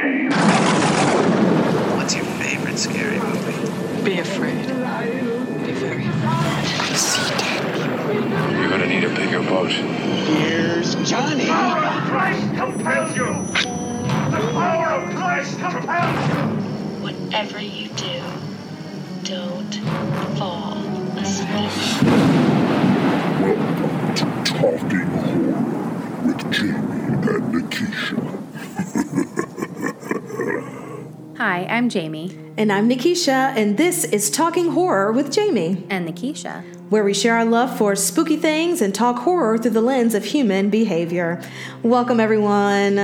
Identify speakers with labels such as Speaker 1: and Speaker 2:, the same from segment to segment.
Speaker 1: came.
Speaker 2: What's your favorite scary movie?
Speaker 3: Be afraid. Be very afraid.
Speaker 2: See dead people.
Speaker 4: You're gonna need a bigger boat.
Speaker 1: Here's Johnny.
Speaker 5: The power of Christ compels you! The power of Christ compels you!
Speaker 6: Whatever you do, don't
Speaker 7: Hi, I'm Jamie.
Speaker 8: And I'm Nikisha, and this is Talking Horror with Jamie.
Speaker 7: And Nikisha.
Speaker 8: Where we share our love for spooky things and talk horror through the lens of human behavior. Welcome, everyone.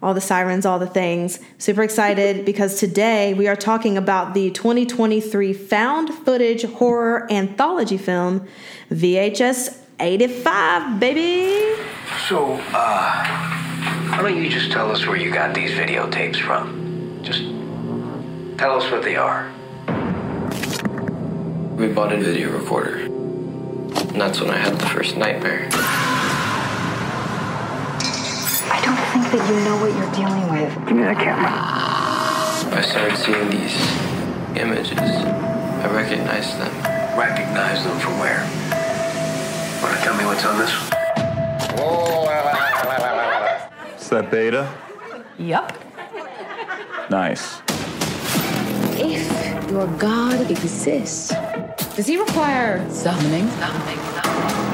Speaker 8: all the sirens, all the things. Super excited because today we are talking about the 2023 found footage horror anthology film, VHS 85, baby.
Speaker 2: So, uh why don't you just tell us where you got these videotapes from? Just tell us what they are.
Speaker 3: We bought a video recorder. And that's when I had the first nightmare.
Speaker 9: I don't think that you know what you're dealing with.
Speaker 1: Give me that camera.
Speaker 3: I started seeing these images. I recognized them.
Speaker 2: Recognize them from where? Wanna tell me what's on this one?
Speaker 4: Is that beta?
Speaker 9: Yup.
Speaker 4: Nice.
Speaker 9: If your God exists, does he require summoning? Summoning,
Speaker 2: Where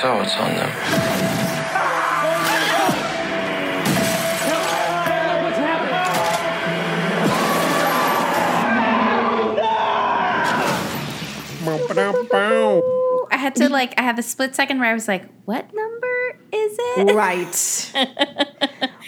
Speaker 3: saw what's on them.
Speaker 7: I had to like, I had a split second where I was like, what number is it?
Speaker 8: Right.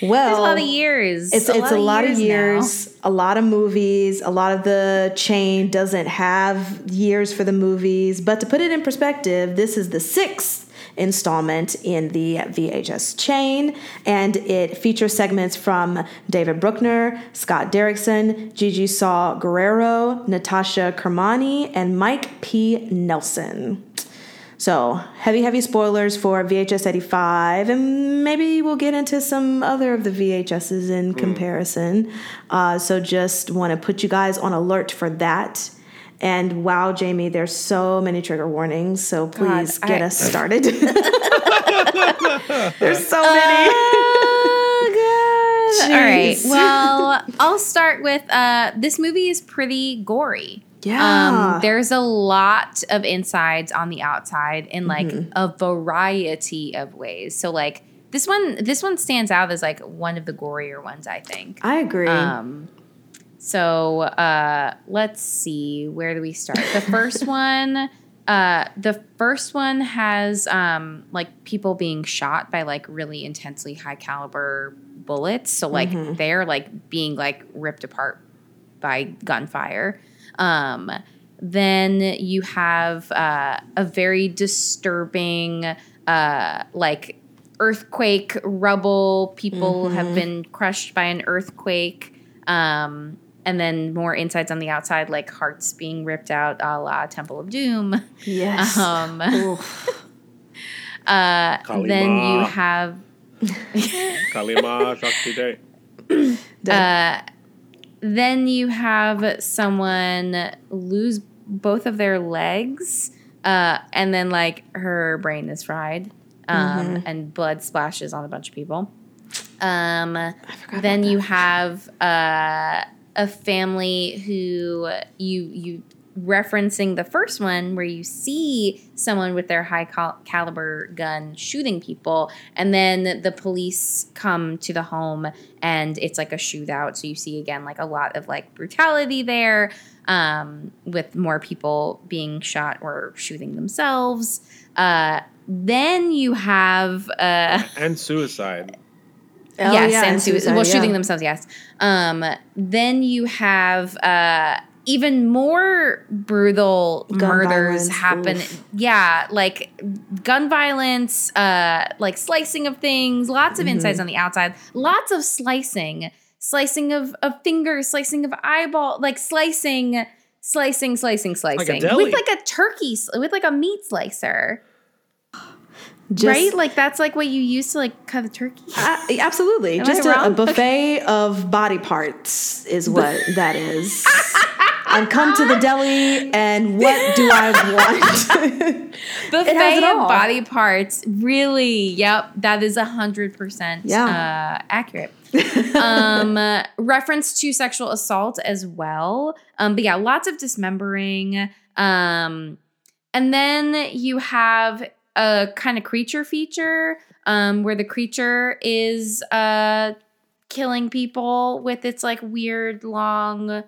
Speaker 7: There's
Speaker 8: Well,
Speaker 7: a lot of years.
Speaker 8: It's it's a lot of
Speaker 7: now.
Speaker 8: years, a lot of movies. A lot of the chain doesn't have years for the movies, but to put it in perspective, this is the sixth installment in the VHS chain, and it features segments from David Bruckner, Scott Derrickson, Gigi Saul Guerrero, Natasha Kermani, and Mike P. Nelson. So, heavy, heavy spoilers for VHS 85, and maybe we'll get into some other of the VHSs in comparison. Uh, so, just want to put you guys on alert for that. And wow, Jamie, there's so many trigger warnings, so please
Speaker 7: God,
Speaker 8: get
Speaker 7: I-
Speaker 8: us started. there's so many.
Speaker 7: God. All right. Well, I'll start with uh, this movie is pretty gory.
Speaker 8: Yeah.
Speaker 7: Um, there's a lot of insides on the outside in like
Speaker 8: Mm-hmm.
Speaker 7: a variety of ways. So like this one, this one stands out as like one of the gorier ones, I think.
Speaker 8: I agree.
Speaker 7: Um, so uh, let's see, where do we start? The first one, uh, the first one has um, like people being shot by like really intensely high caliber bullets. So like they're like being like ripped apart by gunfire. Um, then you have uh, a very disturbing, uh, like earthquake rubble. People have been crushed by an earthquake. Um, and then more insights on the outside, like hearts being ripped out, a la Temple of Doom.
Speaker 8: yes.
Speaker 7: Um, uh, then you have
Speaker 10: Kali Ma Shakti De.
Speaker 7: then you have someone lose both of their legs uh, and then like her brain is fried um, and blood splashes on a bunch of people um, then you have uh, a family who you you referencing the first one where you see someone with their high cal- caliber gun shooting people and then the police come to the home and it's like a shootout so you see again like a lot of like brutality there um, with more people being shot or shooting themselves uh, then you have uh,
Speaker 10: And suicide.
Speaker 8: Oh,
Speaker 7: yes,
Speaker 8: yeah,
Speaker 7: and
Speaker 8: and suicide,
Speaker 7: well, shooting themselves. Yes. Um, then you have uh, even more brutal
Speaker 8: Gun
Speaker 7: murders
Speaker 8: violence,
Speaker 7: happen.
Speaker 8: oof.
Speaker 7: Yeah, like gun violence, uh, like slicing of things, lots of insides
Speaker 8: Mm-hmm.
Speaker 7: on the outside, lots of slicing, slicing of, of fingers, slicing of eyeball, like slicing, slicing, slicing, slicing.
Speaker 10: deli.
Speaker 7: with like a turkey, with like a meat slicer.
Speaker 8: Just-
Speaker 7: right? Like that's like what you use to like cut a turkey.
Speaker 8: Uh, absolutely.
Speaker 7: Am
Speaker 8: Just a, a buffet of body parts is what that is. I've come to the deli and what do I want?
Speaker 7: buffet of
Speaker 8: all.
Speaker 7: body parts. Really? Yep. That is a hundred percent uh, accurate. um, uh, reference to sexual assault as well. Um, but yeah, lots of dismembering. Um, and then you have a kind of creature feature um, where the creature is uh, killing people with its like weird long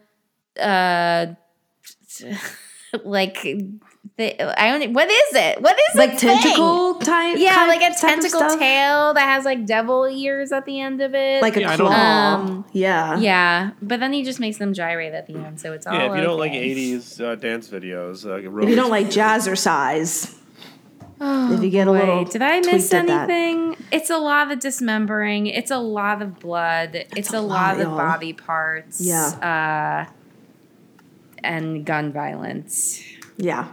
Speaker 7: uh like the, I don't what is it? What is
Speaker 8: like
Speaker 7: its thing?
Speaker 8: tentacle type?
Speaker 7: Yeah,
Speaker 8: type-
Speaker 7: like a tentacle tail that has like devil ears at the end of it.
Speaker 8: Like a
Speaker 10: Yeah, I
Speaker 8: claw.
Speaker 7: Um,
Speaker 8: yeah.
Speaker 7: yeah, but then he just makes them gyrate at the end, so it's all
Speaker 10: Yeah, if you don't like 80s uh, dance videos, uh,
Speaker 8: If you don't like jazzercise, if you get a little
Speaker 7: did I miss anything? It's a lot of dismembering. It's a lot of blood. It's,
Speaker 8: a
Speaker 7: a,
Speaker 8: lot,
Speaker 7: lot, of
Speaker 8: y'all.
Speaker 7: body parts.
Speaker 8: Yeah.
Speaker 7: Uh, and gun violence.
Speaker 8: Yeah.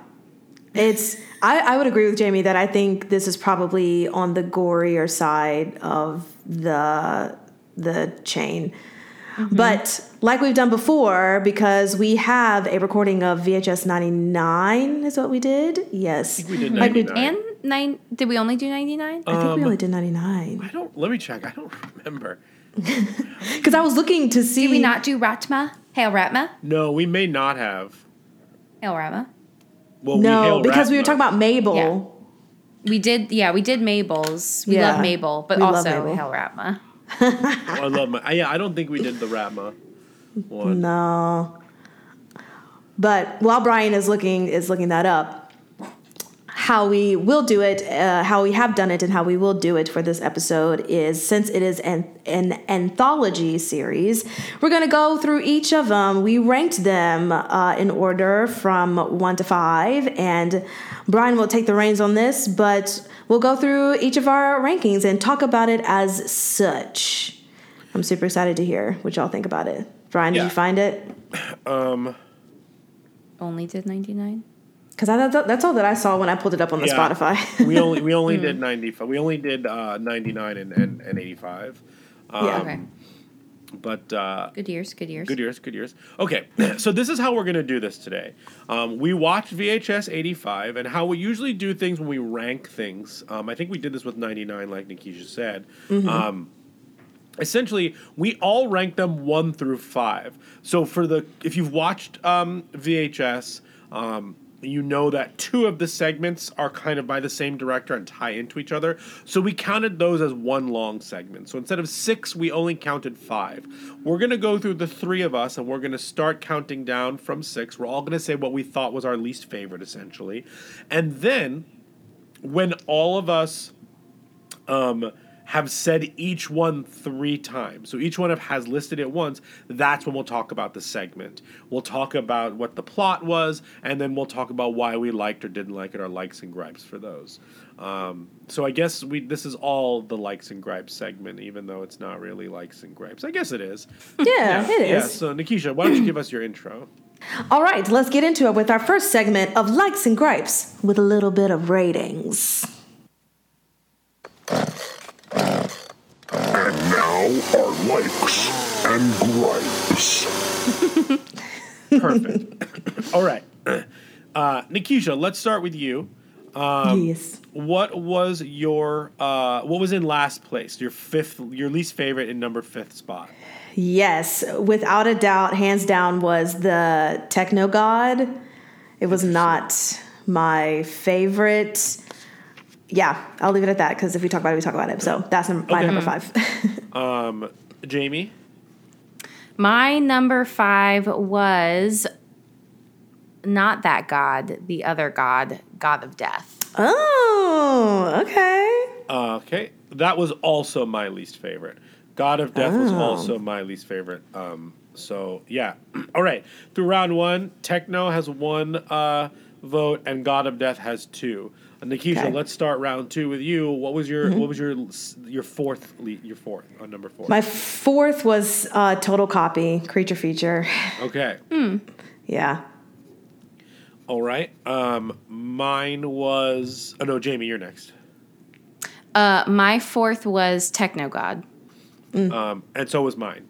Speaker 8: It's I, I would agree with Jamie that I think this is probably on the gorier side of the the chain.
Speaker 7: Mm-hmm.
Speaker 8: But like we've done before, because we have a recording of VHS 99 is what we did. Yes.
Speaker 10: we did
Speaker 8: Like we-
Speaker 7: And nine? Did we only do ninety nine?
Speaker 8: I think we
Speaker 10: Um,
Speaker 8: only did 99.
Speaker 10: I don't. Let me check. I don't remember.
Speaker 8: Because I was looking to see.
Speaker 7: Did we not do Raatma? Hail Raatma?
Speaker 10: No, we may not have.
Speaker 7: Hail Raatma.
Speaker 10: Well, we
Speaker 8: No,
Speaker 10: hail
Speaker 8: because we were talking about Mabel.
Speaker 7: We did, yeah, we did Mabel's. We
Speaker 8: Yeah,
Speaker 7: love Mabel, but
Speaker 8: we
Speaker 7: also
Speaker 8: Mabel.
Speaker 7: Hail Raatma.
Speaker 10: I love my. Yeah, I don't think we did the Raatma one.
Speaker 8: No. But while Bryan is looking is looking that up, how we will do it, uh, how we have done it, and how we will do it for this episode is since it is an, an anthology series, we're going to go through each of them. We ranked them uh, in order from one to five, and Bryan will take the reins on this, but we'll go through each of our rankings and talk about it as such. I'm super excited to hear what y'all think about it. Bryan, did you find it?
Speaker 10: Um,
Speaker 7: Only did 99?
Speaker 8: Because that's, that's all that I saw when I pulled it up on the
Speaker 10: Yeah.
Speaker 8: Spotify.
Speaker 10: we only we only did 95. We only did uh, 99 and, and, and 85. Um,
Speaker 8: Yeah.
Speaker 7: Okay.
Speaker 10: But uh,
Speaker 7: Good years, good years.
Speaker 10: Good years, good years. Okay, so this is how we're gonna do this today. Um, we watched VHS 85, and how we usually do things when we rank things. Um, I think we did this with 99, like Nikisha said. Um, essentially, we all rank them one through five. So for the if you've watched um, VHS. You know that two of the segments are kind of by the same director and tie into each other. So we counted those as one long segment. So instead of six, we only counted five. We're going to go through the three of us and we're going to start counting down from six. We're all going to say what we thought was our least favorite, essentially. And then when all of us um, have said each one three times. So each one of has listed it once. That's when we'll talk about the segment. We'll talk about what the plot was, and then we'll talk about why we liked or didn't like it, our likes and gripes for those. Um, so I guess we this is all the likes and gripes segment, even though it's not really likes and gripes. I guess it is.
Speaker 8: yeah, it is. Yeah.
Speaker 10: So Nikisha, why don't you give us your intro?
Speaker 8: All right, let's get into it with our first segment of likes and gripes with a little bit of ratings.
Speaker 11: And now our likes and gripes.
Speaker 10: Perfect. all right, uh, Nikisha, let's start with you. Um,
Speaker 8: yes.
Speaker 10: What was your uh, what was in last place? Your fifth, your least favorite in number fifth spot.
Speaker 8: Yes, without a doubt, hands down, was the Techno God. It was not my favorite. Yeah, I'll leave it at that because if we talk about it, we talk about it. So that's num- my
Speaker 10: Okay.
Speaker 8: number five.
Speaker 10: Um, Jamie.
Speaker 7: My number five was not that god, the other god, god of death.
Speaker 8: oh, okay.
Speaker 10: Uh, okay, that was also my least favorite. God of Death was
Speaker 8: Oh.
Speaker 10: also my least favorite um, so yeah. All right. Through round one, Techno has one uh, vote, and God of Death has two. Uh, Nikisha,
Speaker 8: Okay.
Speaker 10: let's start round two with you. What was your
Speaker 8: Mhm.
Speaker 10: what was your your fourth your fourth on number four?
Speaker 8: My fourth was uh, Total Copy, Creature Feature.
Speaker 10: okay.
Speaker 8: Yeah.
Speaker 10: All right. Um, mine was. Oh no, Jamie, you're next.
Speaker 7: Uh, my fourth was Techno God.
Speaker 10: Um, and so was mine.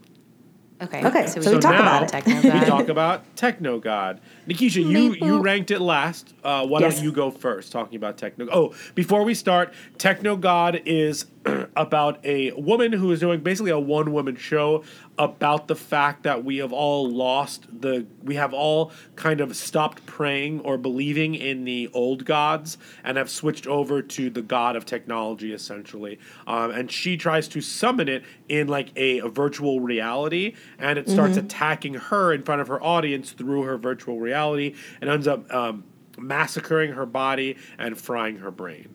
Speaker 7: Okay.
Speaker 8: Okay, so we talk
Speaker 10: now
Speaker 8: about it.
Speaker 7: Techno
Speaker 10: we
Speaker 7: God.
Speaker 10: talk about Techno God. Nikisha, you you ranked it last. Uh, why
Speaker 8: Yes.
Speaker 10: don't you go first, talking about Techno? Oh, before we start, Techno God is about a woman who is doing basically a one woman show about the fact that we have all lost the we have all kind of stopped praying or believing in the old gods and have switched over to the god of technology essentially um, and she tries to summon it in like a, a virtual reality and it starts
Speaker 8: Mhm.
Speaker 10: attacking her in front of her audience through her virtual reality and ends up um, massacring her body and frying her brain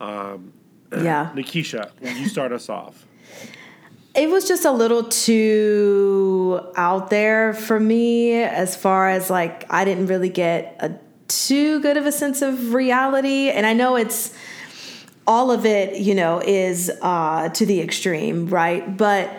Speaker 10: um,
Speaker 8: Yeah.
Speaker 10: nikisha you start us off
Speaker 8: It was just a little too out there for me as far as like I didn't really get a too good of a sense of reality and I know it's all of it, you know, is uh to the extreme, right? But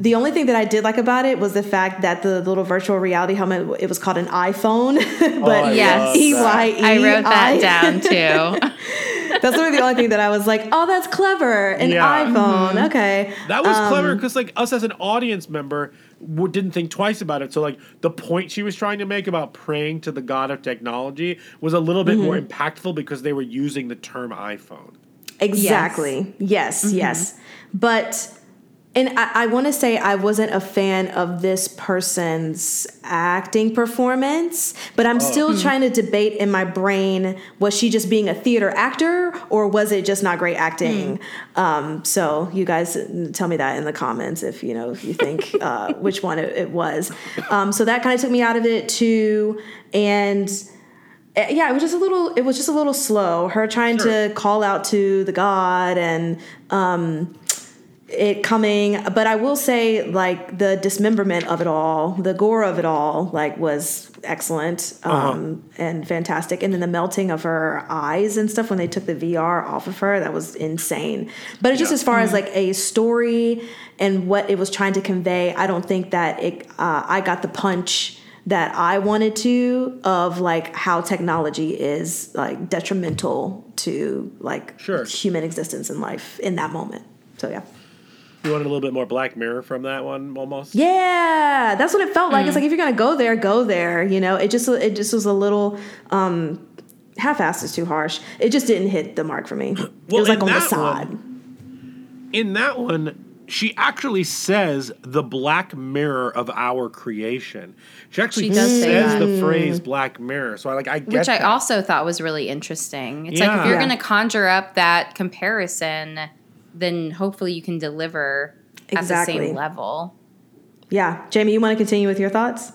Speaker 8: the only thing that I did like about it was the fact that the little virtual reality helmet it was called an EyePhone, but
Speaker 10: I
Speaker 7: Yes.
Speaker 8: E Y E.
Speaker 7: I wrote that down too.
Speaker 8: That's literally the only thing that I was like, oh, that's clever. An
Speaker 10: Yeah.
Speaker 8: EyePhone. Okay.
Speaker 10: That was
Speaker 8: Um,
Speaker 10: clever because, like, us as an audience member w- didn't think twice about it. So, like, the point she was trying to make about praying to the god of technology was a little bit more
Speaker 8: Mm-hmm.
Speaker 10: impactful because they were using the term EyePhone.
Speaker 8: Exactly. Yes, yes. But and I, I want to say I wasn't a fan of this person's acting performance, but I'm still trying to debate in my brain was she just being a theater actor or was it just not great acting? Um, so you guys tell me that in the comments if you know if you think uh, which one it, it was. Um, so that kind of took me out of it too, and uh, yeah, it was just a little. It was just a little slow. Her trying to call out to the god and um, it coming. But I will say, like the dismemberment of it all, the gore of it all, like was excellent um, and fantastic. And then the melting of her eyes and stuff when they took the VR off of her, that was insane. But it's just as far as like a story and what it was trying to convey, I don't think that it. Uh, I got the punch that I wanted to of like how technology is like detrimental to like
Speaker 10: Sure.
Speaker 8: human existence in life in that moment. So yeah.
Speaker 10: You wanted a little bit more Black Mirror from that one, almost.
Speaker 8: Yeah, that's what it felt like. It's like if you're gonna go there, go there. You know, it just it just was a little um half-assed is too harsh. It just didn't hit the mark for me. it was like on the
Speaker 10: that
Speaker 8: side.
Speaker 10: In that one, she actually says the Black Mirror of our creation. She actually
Speaker 7: She does
Speaker 10: says
Speaker 7: that.
Speaker 10: the phrase Black Mirror. So I like I get
Speaker 7: Which I
Speaker 10: that.
Speaker 7: also thought was really interesting. It's like if you're
Speaker 8: Yeah.
Speaker 7: going to conjure up that comparison, then hopefully you can deliver at the same level.
Speaker 8: Yeah, Jamie, you want to continue with your thoughts?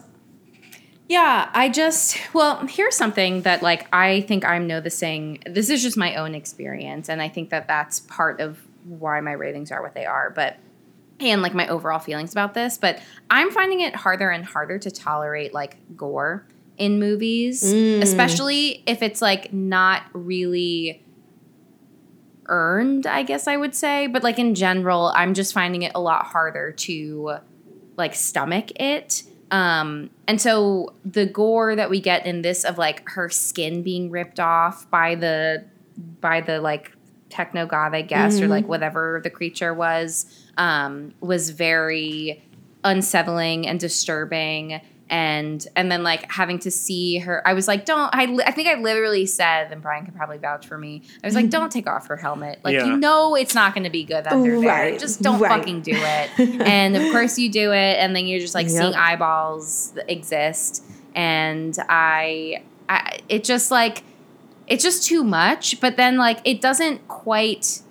Speaker 7: Yeah, I just well, here's something that like I think I'm noticing. This is just my own experience, and I think that that's part of why my ratings are what they are. But and like my overall feelings about this, but I'm finding it harder and harder to tolerate like gore in movies, mm. especially if it's like not really earned, I guess I would say. But like in general, I'm just finding it a lot harder to like stomach it. Um, and so the gore that we get in this of like her skin being ripped off by the by the like techno god, I guess, or like whatever the creature was, um, was very unsettling and disturbing. And and then like having to see her, I was like, don't. I, li- I think I literally said, and Bryan could probably vouch for me. I was like, mm-hmm. don't take off her helmet. Like
Speaker 10: Yeah.
Speaker 7: you know it's not going to be good under there.
Speaker 8: Right,
Speaker 7: Just don't
Speaker 8: right.
Speaker 7: fucking do it. and of course you do it, and then you're just like
Speaker 8: Yep.
Speaker 7: seeing eyeballs exist. And I, I, it just like it's just too much. But then like it doesn't quite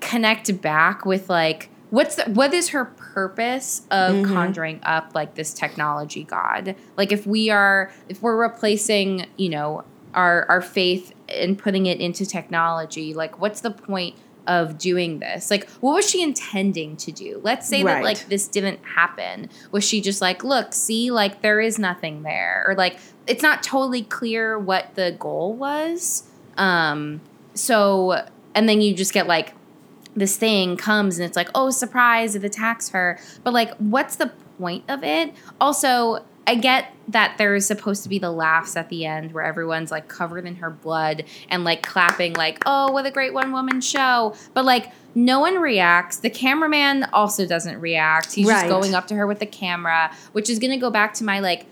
Speaker 7: connect back with like what's the, what is her purpose of
Speaker 8: Mm-hmm.
Speaker 7: conjuring up like this technology god like if we are if we're replacing you know our our faith and putting it into technology like what's the point of doing this? Like, what was she intending to do? Let's say that like this didn't happen. Was she just like, look, see, like there is nothing there, or like it's not totally clear what the goal was. Um, so and then you just get like this thing comes and it's like, oh, surprise, it attacks her. But like, what's the point of it? Also, I get that there's supposed to be the laughs at the end where everyone's like covered in her blood and like clapping, like, oh, what a great one woman show. But like, no one reacts. The cameraman also doesn't react. He's
Speaker 8: Right.
Speaker 7: just going up to her with the camera, which is going to go back to my like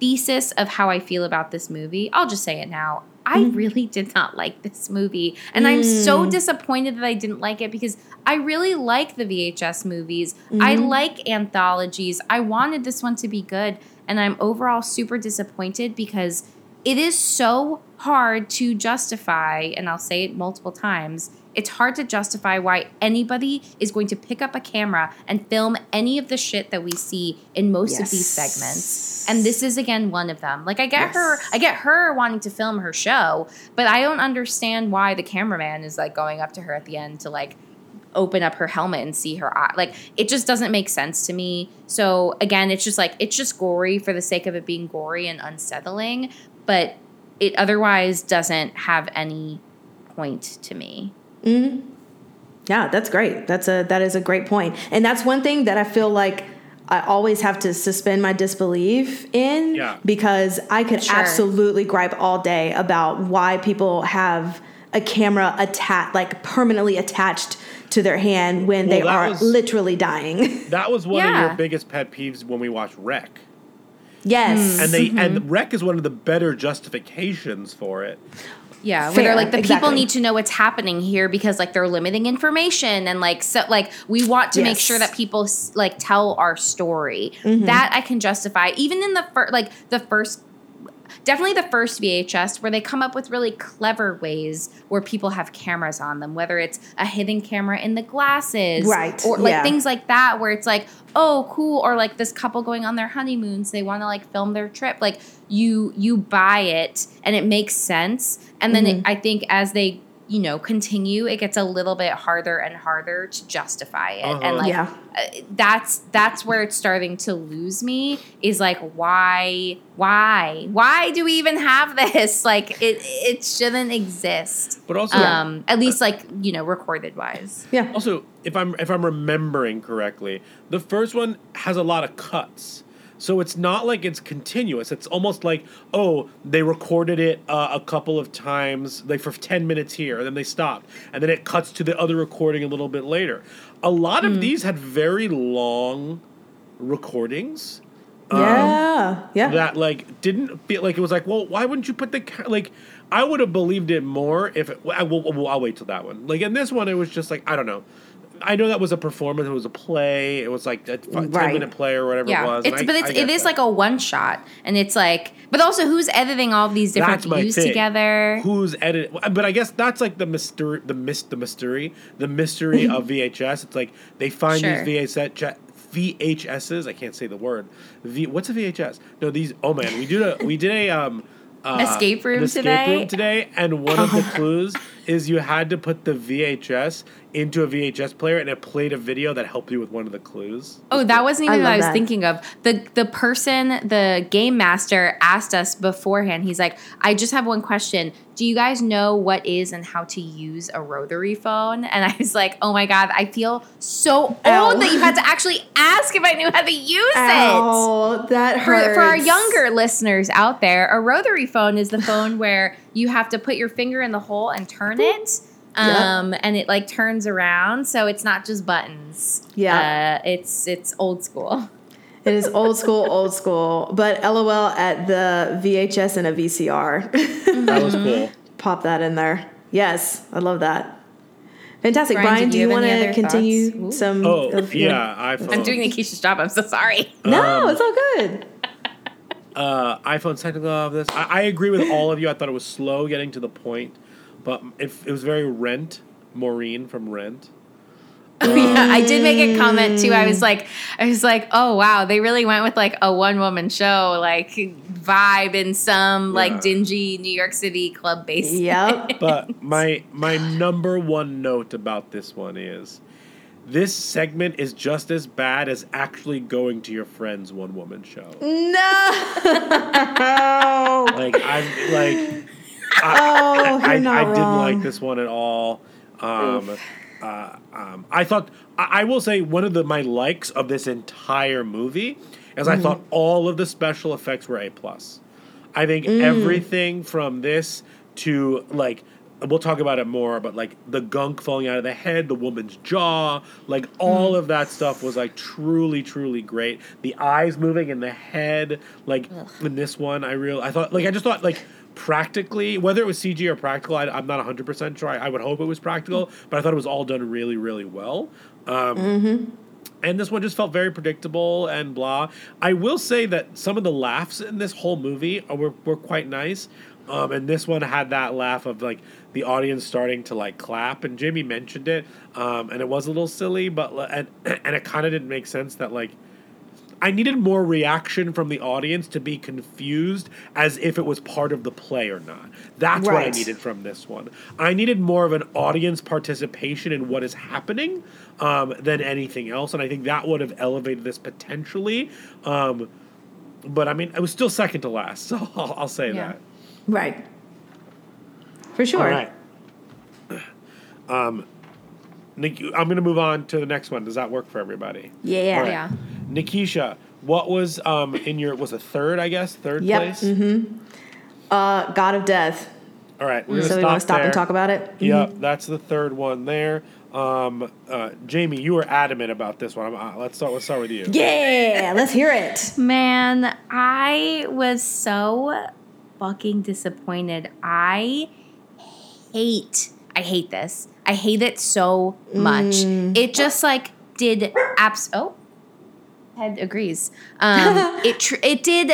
Speaker 7: thesis of how I feel about this movie. I'll just say it now. I mm-hmm. really did not like this movie. And I'm so mm. disappointed that I didn't like it because I really like the VHS movies. I mm-hmm. like anthologies. I wanted this one to be good. And I'm overall super disappointed because it is so hard to justify, and I'll say it multiple times. It's hard to justify why anybody is going to pick up a camera and film any of the shit that we see in most of these segments. And this is again one of them. Like I get
Speaker 8: Yes.
Speaker 7: her I get her wanting to film her show, but I don't understand why the cameraman is like going up to her at the end to like open up her helmet and see her eye. Like it just doesn't make sense to me. So again, it's just like it's just gory for the sake of it being gory and unsettling, but it otherwise doesn't have any point to me.
Speaker 8: Yeah, that's great. That's a that is a great point. And that's one thing that I feel like I always have to suspend my disbelief in
Speaker 10: Yeah.
Speaker 8: because I could
Speaker 7: Sure.
Speaker 8: absolutely gripe all day about why people have a camera attached like permanently attached to their hand when
Speaker 10: Well,
Speaker 8: they are
Speaker 10: was-
Speaker 8: literally dying.
Speaker 10: That was one of your biggest pet peeves when we watched REC.
Speaker 8: yes.
Speaker 10: And they
Speaker 7: Mm-hmm.
Speaker 10: and REC is one of the better justifications for it.
Speaker 7: Yeah, where they're like the people need to know what's happening here because like they're limiting information and like so like we want to make sure that people like tell our story.
Speaker 8: Mm-hmm.
Speaker 7: That I can justify even in the first like the first definitely the first VHS where they come up with really clever ways where people have cameras on them, whether it's a hidden camera in the glasses,
Speaker 8: Right,
Speaker 7: or like
Speaker 8: yeah.
Speaker 7: things like that, where it's like, oh, cool, or like this couple going on their honeymoons, they want to like film their trip. Like you you buy it and it makes sense, and then
Speaker 8: Mm-hmm.
Speaker 7: it, I think as they you know continue, it gets a little bit harder and harder to justify it, and
Speaker 10: Uh-huh.
Speaker 7: like
Speaker 8: Yeah.
Speaker 7: uh, that's that's where it's starting to lose me is like why why why do we even have this like it it shouldn't exist
Speaker 10: But also
Speaker 7: um at least like you know recorded wise
Speaker 8: yeah.
Speaker 10: Also, if I'm if I'm remembering correctly, the first one has a lot of cuts. So it's not like it's continuous. It's almost like, oh, they recorded it uh, a couple of times, like for 10 minutes here, and then they stopped. And then it cuts to the other recording a little bit later. A lot of these had very long recordings
Speaker 8: yeah. Yeah.
Speaker 10: that like didn't feel like it was like well why wouldn't you put the ca- like i would have believed it more if it, I, will will i'll wait till that one like in this one it was just like i don't know i know that was a performance it was a play it was like a 10
Speaker 8: Right.
Speaker 10: minute play or whatever it was
Speaker 7: it's
Speaker 10: I-
Speaker 7: but
Speaker 10: I
Speaker 7: it's
Speaker 10: get
Speaker 7: it is like a one shot and it's like but also who's editing all these different
Speaker 10: that's
Speaker 7: views together
Speaker 10: Who's edit? But I guess that's like the mystery, the mis, the mystery, the mystery of VHS. It's like they find
Speaker 7: Sure.
Speaker 10: these VHS, VHSs. I can't say the word. V, what's a VHS? No, these. Oh man, we did a we did a um. Uh,
Speaker 7: Escape room
Speaker 10: escape
Speaker 7: today?
Speaker 10: room today, and one of the clues is you had to put the VHS into a VHS player, and it played a video that helped you with one of the clues.
Speaker 7: Oh, that wasn't
Speaker 8: I
Speaker 7: even what I was
Speaker 8: that.
Speaker 7: thinking of. The the person, the game master asked us beforehand. He's like, "I just have one question. Do you guys know what is and how to use a rotary phone?" And I was like, "Oh my god, I feel so
Speaker 8: Ow.
Speaker 7: old that you had to actually ask if I knew how to use it."
Speaker 8: Ow, that
Speaker 7: For,
Speaker 8: hurts.
Speaker 7: for our younger listeners out there, a rotary phone is the phone where you have to put your finger in the hole and turn it. Um, and it like turns around, so it's not just buttons.
Speaker 8: Yeah.
Speaker 7: uh, it's it's old school.
Speaker 8: It is old school, old school. But LOL at the VHS and a VCR.
Speaker 10: That was cool.
Speaker 8: Pop that in there. Yes, I love that. Fantastic, Bryan,
Speaker 7: Bryan.
Speaker 8: do
Speaker 7: you
Speaker 8: you want to continue some?
Speaker 10: Oh
Speaker 8: of your-
Speaker 10: yeah, EyePhone.
Speaker 7: I'm doing the Keisha's job. I'm so sorry.
Speaker 8: No, it's all good.
Speaker 10: uh, iPhone's technical of this. I, I agree with all of you. I thought it was slow getting to the point, but it, it was very Rent, Maureen from Rent.
Speaker 7: yeah, I did make a comment too. I was mm. like, I was like, oh wow, they really went with like a one woman show, like vibe in some
Speaker 10: Yeah.
Speaker 7: like dingy New York City club basement.
Speaker 8: Yep.
Speaker 10: But my my number one note about this one is this segment is just as bad as actually going to your friend's one woman show.
Speaker 8: No.
Speaker 10: Like I'm like
Speaker 8: Oh,
Speaker 10: I, I,
Speaker 8: not
Speaker 10: I didn't like this one at all. Um, uh, um, I thought I, I will say one of the my likes of this entire movie is I
Speaker 8: Mhm.
Speaker 10: thought all of the special effects were a plus. I think
Speaker 8: Mm.
Speaker 10: everything from this to like we'll talk about it more, but like the gunk falling out of the head, the woman's jaw, like all
Speaker 8: Mm.
Speaker 10: of that stuff was like truly, truly great. The eyes moving in the head, like in this one, I real I thought like I just thought like practically whether it was CG or practical, I, I'm not 100 percent sure. I, I would hope it was practical, but I thought it was all done really, really well. Um,
Speaker 8: Mm-hmm.
Speaker 10: and this one just felt very predictable and blah. I will say that some of the laughs in this whole movie are, were, were quite nice. Um, and this one had that laugh of like the audience starting to like clap, and Jamie mentioned it, um, and it was a little silly, but and and it kind of didn't make sense that like I needed more reaction from the audience to be confused as if it was part of the play or not. That's what I needed from this one. I needed more of an audience participation in what is happening um, than anything else, and I think that would have elevated this potentially. Um, but I mean, it was still second to last, so I'll, I'll say
Speaker 7: Yeah.
Speaker 10: that.
Speaker 8: Right. For sure.
Speaker 10: All right. Um, I'm going to move on to the next one. Does that work for everybody?
Speaker 8: Yeah.
Speaker 10: Right.
Speaker 7: Yeah.
Speaker 10: Nikisha, what was um in your was a third? I guess third
Speaker 8: Yep.
Speaker 10: place.
Speaker 8: Mm-hmm. Uh, God of Death.
Speaker 10: All right, we're
Speaker 8: So
Speaker 10: gonna
Speaker 8: we want to stop
Speaker 10: there.
Speaker 8: and talk about it. Mm-hmm.
Speaker 10: Yep, that's the third one there. Um, uh, Jamie, you were adamant about this one. Uh, let's start. Let's start with you.
Speaker 8: Yeah. Let's hear it.
Speaker 7: Man, I was so fucking disappointed. I hate I hate this. I hate it so much.
Speaker 8: Mm.
Speaker 7: It just like did abs oh head agrees. Um it tr- it did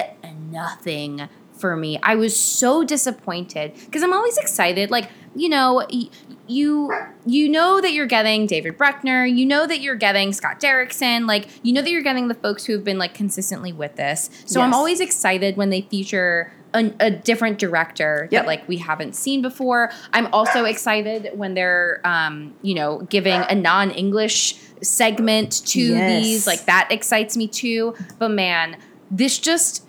Speaker 7: nothing for me. I was so disappointed because I'm always excited like you know y- you you know that you're getting David Bruckner, you know that you're getting Scott Derrickson, like you know that you're getting the folks who have been like consistently with this. So I'm always excited when they feature a, a different director
Speaker 8: Yep.
Speaker 7: that like we haven't seen before. I'm also excited when they're um, you know giving a non-English segment to
Speaker 8: Yes.
Speaker 7: these. Like that excites me too. But man, this just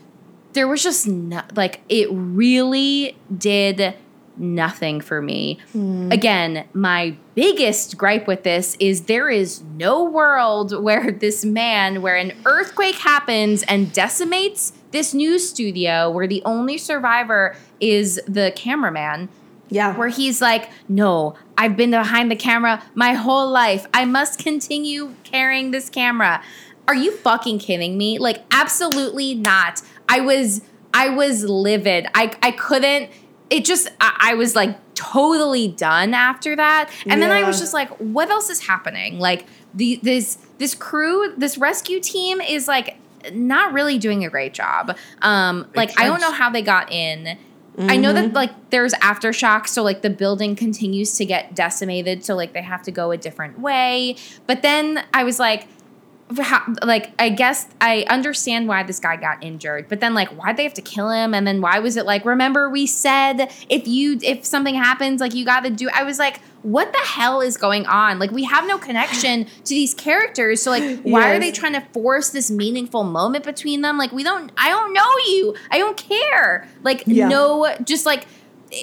Speaker 7: there was just not like it really did nothing for me. Hmm. Again, my biggest gripe with this is there is no world where this man, where an earthquake happens and decimates this news studio, where the only survivor is the cameraman
Speaker 8: Yeah.
Speaker 7: where he's like, No, I've been behind the camera my whole life. I must continue carrying this camera. Are you fucking kidding me? Like, absolutely not. I was I was livid. I I couldn't it just I, I was like totally done after that. And then I was just like, what else is happening? Like the this this crew, this rescue team is like not really doing a great job. Um like I don't know how they got in. I know that like there's aftershocks, so like the building continues to get decimated, so like they have to go a different way. But then I was like, how, like I guess I understand why this guy got injured, but then like why'd they have to kill him? And then why was it like remember we said if you if something happens like you got to do? I was like, what the hell is going on? Like we have no connection to these characters, so like why are they trying to force this meaningful moment between them? Like we don't, I don't know you, I don't care. Like
Speaker 8: Yeah.
Speaker 7: no, just like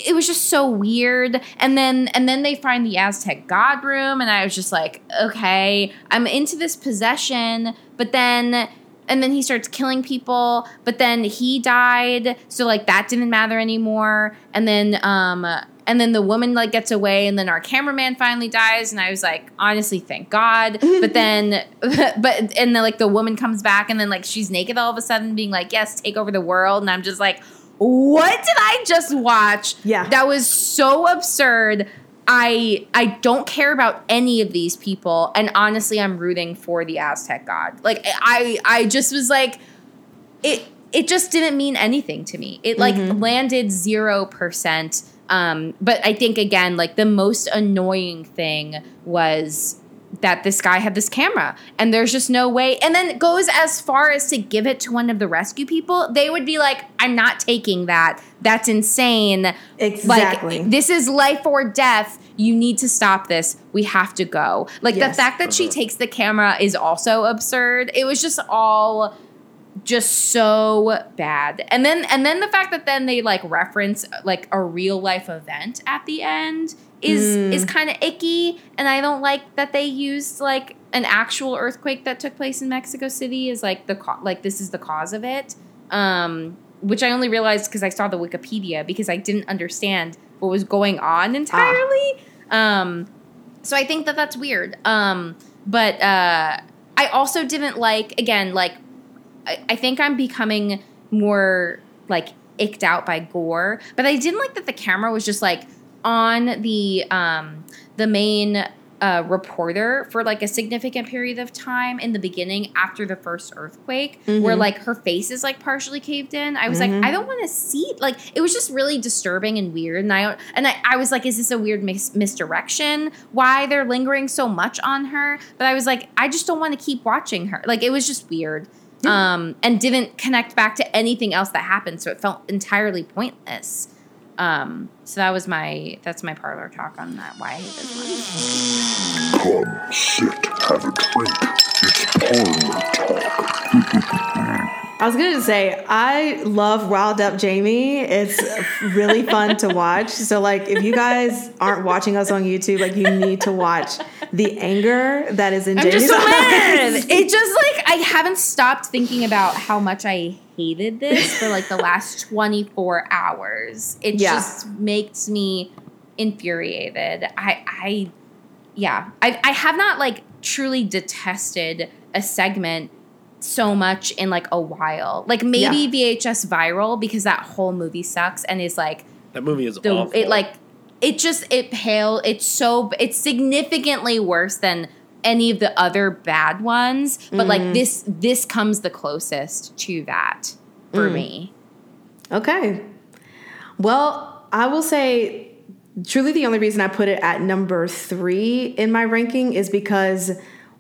Speaker 7: it was just so weird. And then and then they find the aztec god room and i was just like okay i'm into this possession. But then and then he starts killing people but then he died so like that didn't matter anymore. And then um and then the woman like gets away and then our cameraman finally dies and i was like honestly thank god. But then but and then like the woman comes back and then like she's naked all of a sudden being like yes take over the world. And i'm just like what did I just watch?
Speaker 8: Yeah.
Speaker 7: That was so absurd. I I don't care about any of these people and honestly I'm rooting for the Aztec god. Like I I just was like it it just didn't mean anything to me. It like landed 0%. Um but I think again like the most annoying thing was that this guy had this camera and there's just no way and then it goes as far as to give it to one of the rescue people. They would be like i'm not taking that. That's insane.
Speaker 8: Exactly.
Speaker 7: like this is life or death. You need to stop this. We have to go. Like the fact that she uh-huh. takes the camera is also absurd. It was just all just so bad. And then and then the fact that then they like reference like a real life event at the end is
Speaker 8: Mm.
Speaker 7: is kind of icky and i don't like that they used like an actual earthquake that took place in mexico city as like the co- like this is the cause of it um which i only realized because i saw the wikipedia because i didn't understand what was going on entirely um so I think that that's weird. Um, but uh, I also didn't like again like I, I think I'm becoming more like icked out by gore, but I didn't like that the camera was just like on the um, the main uh, reporter for like a significant period of time in the beginning after the first earthquake, where
Speaker 8: Mhm.
Speaker 7: like her face is like partially caved in. I was
Speaker 8: Mhm.
Speaker 7: like, I don't want to see like it was just really disturbing and weird. And I and I, I was like, is this a weird mis- misdirection? Why they're lingering so much on her? But I was like, I just don't want to keep watching her. Like it was just weird. Um, and didn't connect back to anything else that happened, so it felt entirely pointless. Um, so that was my that's my parlor talk on that. Why I hate this one.
Speaker 11: Come, sit, have a drink. It's parlor talk.
Speaker 8: I was gonna say I love Riled Up Jamie. It's really fun to watch. So like, if you guys aren't watching us on YouTube, like you need to watch the anger that is in
Speaker 7: I'm
Speaker 8: Jamie's
Speaker 7: just so mad. It just like I haven't stopped thinking about how much I hated this for like the last 24 hours. It
Speaker 8: Yeah.
Speaker 7: just makes me infuriated. I I yeah. I I have not like truly detested a segment so much in like a while. Like maybe VHS viral because that whole movie sucks and is like
Speaker 10: That movie is
Speaker 7: the
Speaker 10: awful.
Speaker 7: it like it just it pale it's so it's significantly worse than any of the other bad ones but like
Speaker 8: Mhm.
Speaker 7: this this comes the closest to that for
Speaker 8: Mm.
Speaker 7: me
Speaker 8: Okay. Well, I will say truly the only reason I put it at number three in my ranking is because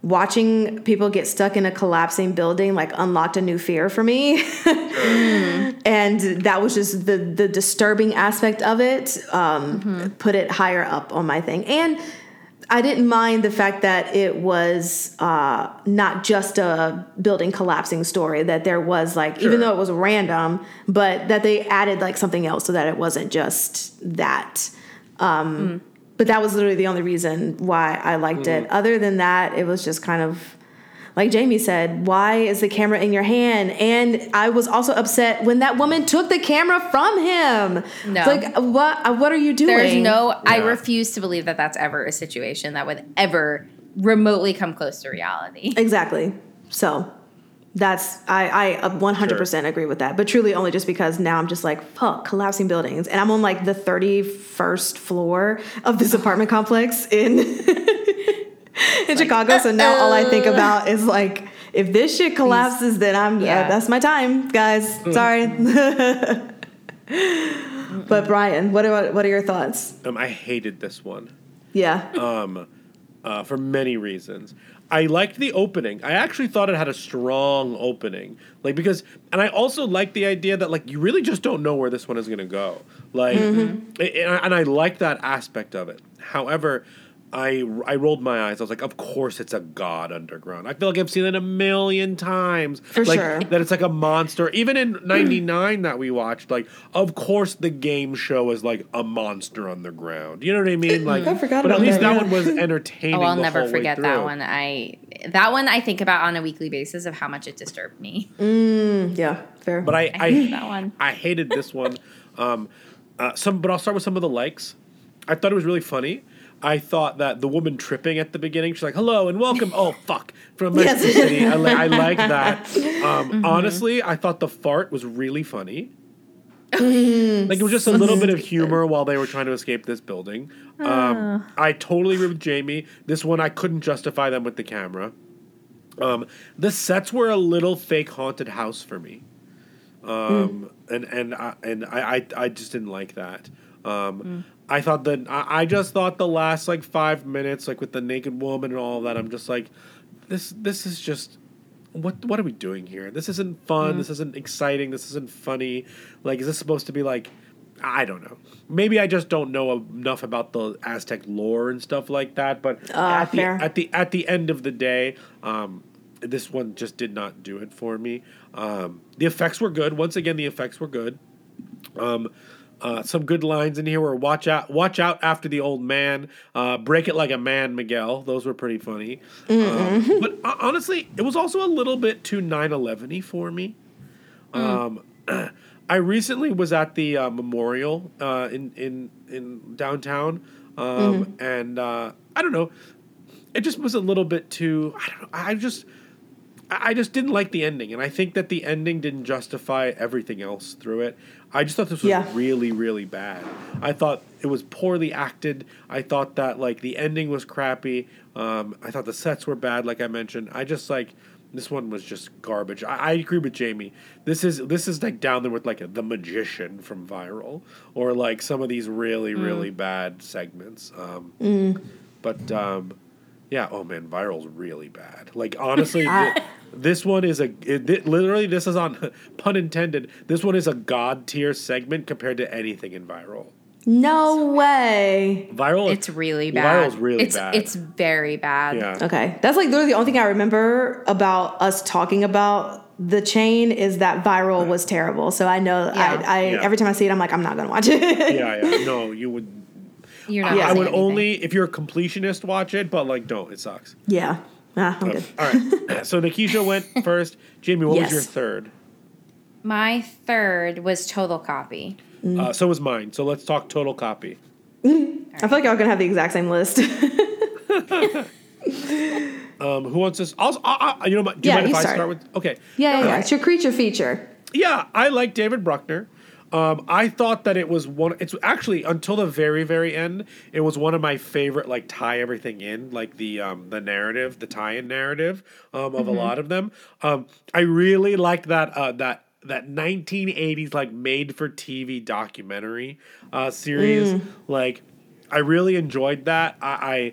Speaker 8: watching people get stuck in a collapsing building like unlocked a new fear for me. and that was just the the disturbing aspect of it. Um, Put it higher up on my thing. And I didn't mind the fact that it was uh, not just a building collapsing story, that there was like, even though it was random, but that they added like something else so that it wasn't just that. Um, But that was literally the only reason why I liked it. Mm. Other than that, it was just kind of like Jamie said, why is the camera in your hand? And I was also upset when that woman took the camera from him.
Speaker 7: No.
Speaker 8: Like, what, uh, what are you doing?
Speaker 7: there's no i refuse to believe that that's ever a situation that would ever remotely come close to reality
Speaker 8: Exactly. So that's I I 100% agree with that. But truly only just because now I'm just like fuck collapsing buildings and I'm on like the 31st floor of this apartment complex in in Chicago. So now all I think about is like if this shit collapses then I'm
Speaker 7: Yeah.
Speaker 8: uh, that's my time, guys. Sorry. but Bryan, what are what are your thoughts?
Speaker 10: um, I hated this one.
Speaker 8: Yeah.
Speaker 10: um, uh, for many reasons. I liked the opening. I actually thought it had a strong opening, like because, and I also liked the idea that like you really just don't know where this one is going to go, like, mm-hmm. and, I- and I like that aspect of it. However, I I rolled my eyes. I was like, of course it's a god underground. I feel like I've seen it a million times.
Speaker 8: For
Speaker 10: like,
Speaker 8: sure.
Speaker 10: That it's like a monster. Even in '99 that we watched, like, of course the game show is like a monster on the ground. You know what I mean? Like,
Speaker 8: I forgot
Speaker 10: but at least
Speaker 8: that,
Speaker 10: that one was entertaining.
Speaker 7: oh i'll
Speaker 10: the
Speaker 7: never
Speaker 10: whole
Speaker 7: forget that one i that one i think about on a weekly basis of how much it disturbed me
Speaker 8: Yeah, fair.
Speaker 10: But I, I,
Speaker 7: hate that one.
Speaker 10: I hated this one. Um, uh, some, but I'll start with some of the likes. I thought it was really funny. I thought that the woman tripping at the beginning, she's like, "Hello and welcome." oh fuck, from Mexico
Speaker 8: Yes.
Speaker 10: City. I, li- I like that. Um,
Speaker 7: Mm-hmm.
Speaker 10: Honestly, I thought the fart was really funny.
Speaker 7: Mm-hmm.
Speaker 10: like it was just a little bit of humor while they were trying to escape this building. Um,
Speaker 7: Ah.
Speaker 10: I totally agree with Jamie. This one I couldn't justify them with the camera. Um, the sets were a little fake haunted house for me, um, and and I, and I, I I just didn't like that. Um, I thought that I, I just thought the last like five minutes, like with the naked woman and all that, I'm just like, this this is just what what are we doing here? This isn't fun.
Speaker 8: Mm.
Speaker 10: This isn't exciting. This isn't funny. Like, is this supposed to be like? I don't know. Maybe I just don't know enough about the Aztec lore and stuff like that. But
Speaker 8: Ah,
Speaker 10: at the at the at the end of the day, um, this one just did not do it for me. Um, the effects were good. Once again, the effects were good. Um, uh, some good lines in here were "Watch out! Watch out after the old man! Uh, break it like a man, Miguel." Those were pretty funny. Um, but uh, honestly, it was also a little bit too 9/11y for me. Um, I recently was at the uh, memorial uh, in in in downtown, um, and uh, I don't know. It just was a little bit too. I don't know. I just. I just didn't like the ending, and I think that the ending didn't justify everything else through it. I just thought this was
Speaker 8: Yeah.
Speaker 10: really, really bad. I thought it was poorly acted. I thought that like the ending was crappy. Um, I thought the sets were bad, like I mentioned. I just like this one was just garbage. I, I agree with Jamie. This is this is like down there with like the magician from Viral, or like some of these really, really bad segments. Um, But um, yeah, oh man, Viral's really bad. Like honestly, thi- this one is a it, thi- literally this is on pun intended. This one is a god tier segment compared to anything in Viral.
Speaker 8: No way.
Speaker 10: Viral,
Speaker 7: It's really bad.
Speaker 10: Viral's really
Speaker 7: it's,
Speaker 10: bad.
Speaker 7: It's very bad.
Speaker 10: yeah.
Speaker 8: Okay. That's like literally the only thing I remember about us talking about the chain is that viral was terrible. So I know
Speaker 7: Yeah.
Speaker 8: I, I
Speaker 10: Yeah.
Speaker 8: every time I see it, I'm like, I'm not gonna watch it.
Speaker 10: yeah, yeah. No, you would.
Speaker 7: You're
Speaker 10: I,
Speaker 7: not.
Speaker 10: I
Speaker 7: missing
Speaker 10: would
Speaker 7: anything.
Speaker 10: only if you're a completionist watch it, but like don't. It sucks.
Speaker 8: yeah. Ah, I'm good.
Speaker 10: All right. so Nikisha went first. Jamie, what
Speaker 8: Yes.
Speaker 10: was your third?
Speaker 7: My third was total copy.
Speaker 10: Uh, so was mine. So let's talk total copy.
Speaker 8: I feel like y'all gonna have the exact same list.
Speaker 10: Um, who wants this? I'll, I, I, you know, do you
Speaker 8: Yeah,
Speaker 10: mind if
Speaker 8: you
Speaker 10: I
Speaker 8: start.
Speaker 10: start with? Okay.
Speaker 8: yeah, yeah, yeah. It's your creature feature.
Speaker 10: Yeah, I like David Bruckner. Um, I thought that it was one. It's actually until the very, very end. It was one of my favorite, like tie everything in, like the um, the narrative, the tie-in narrative um, of a lot of them. Um, I really liked that uh, that that 1980s like made for TV documentary uh, series. Like, I really enjoyed that. I. I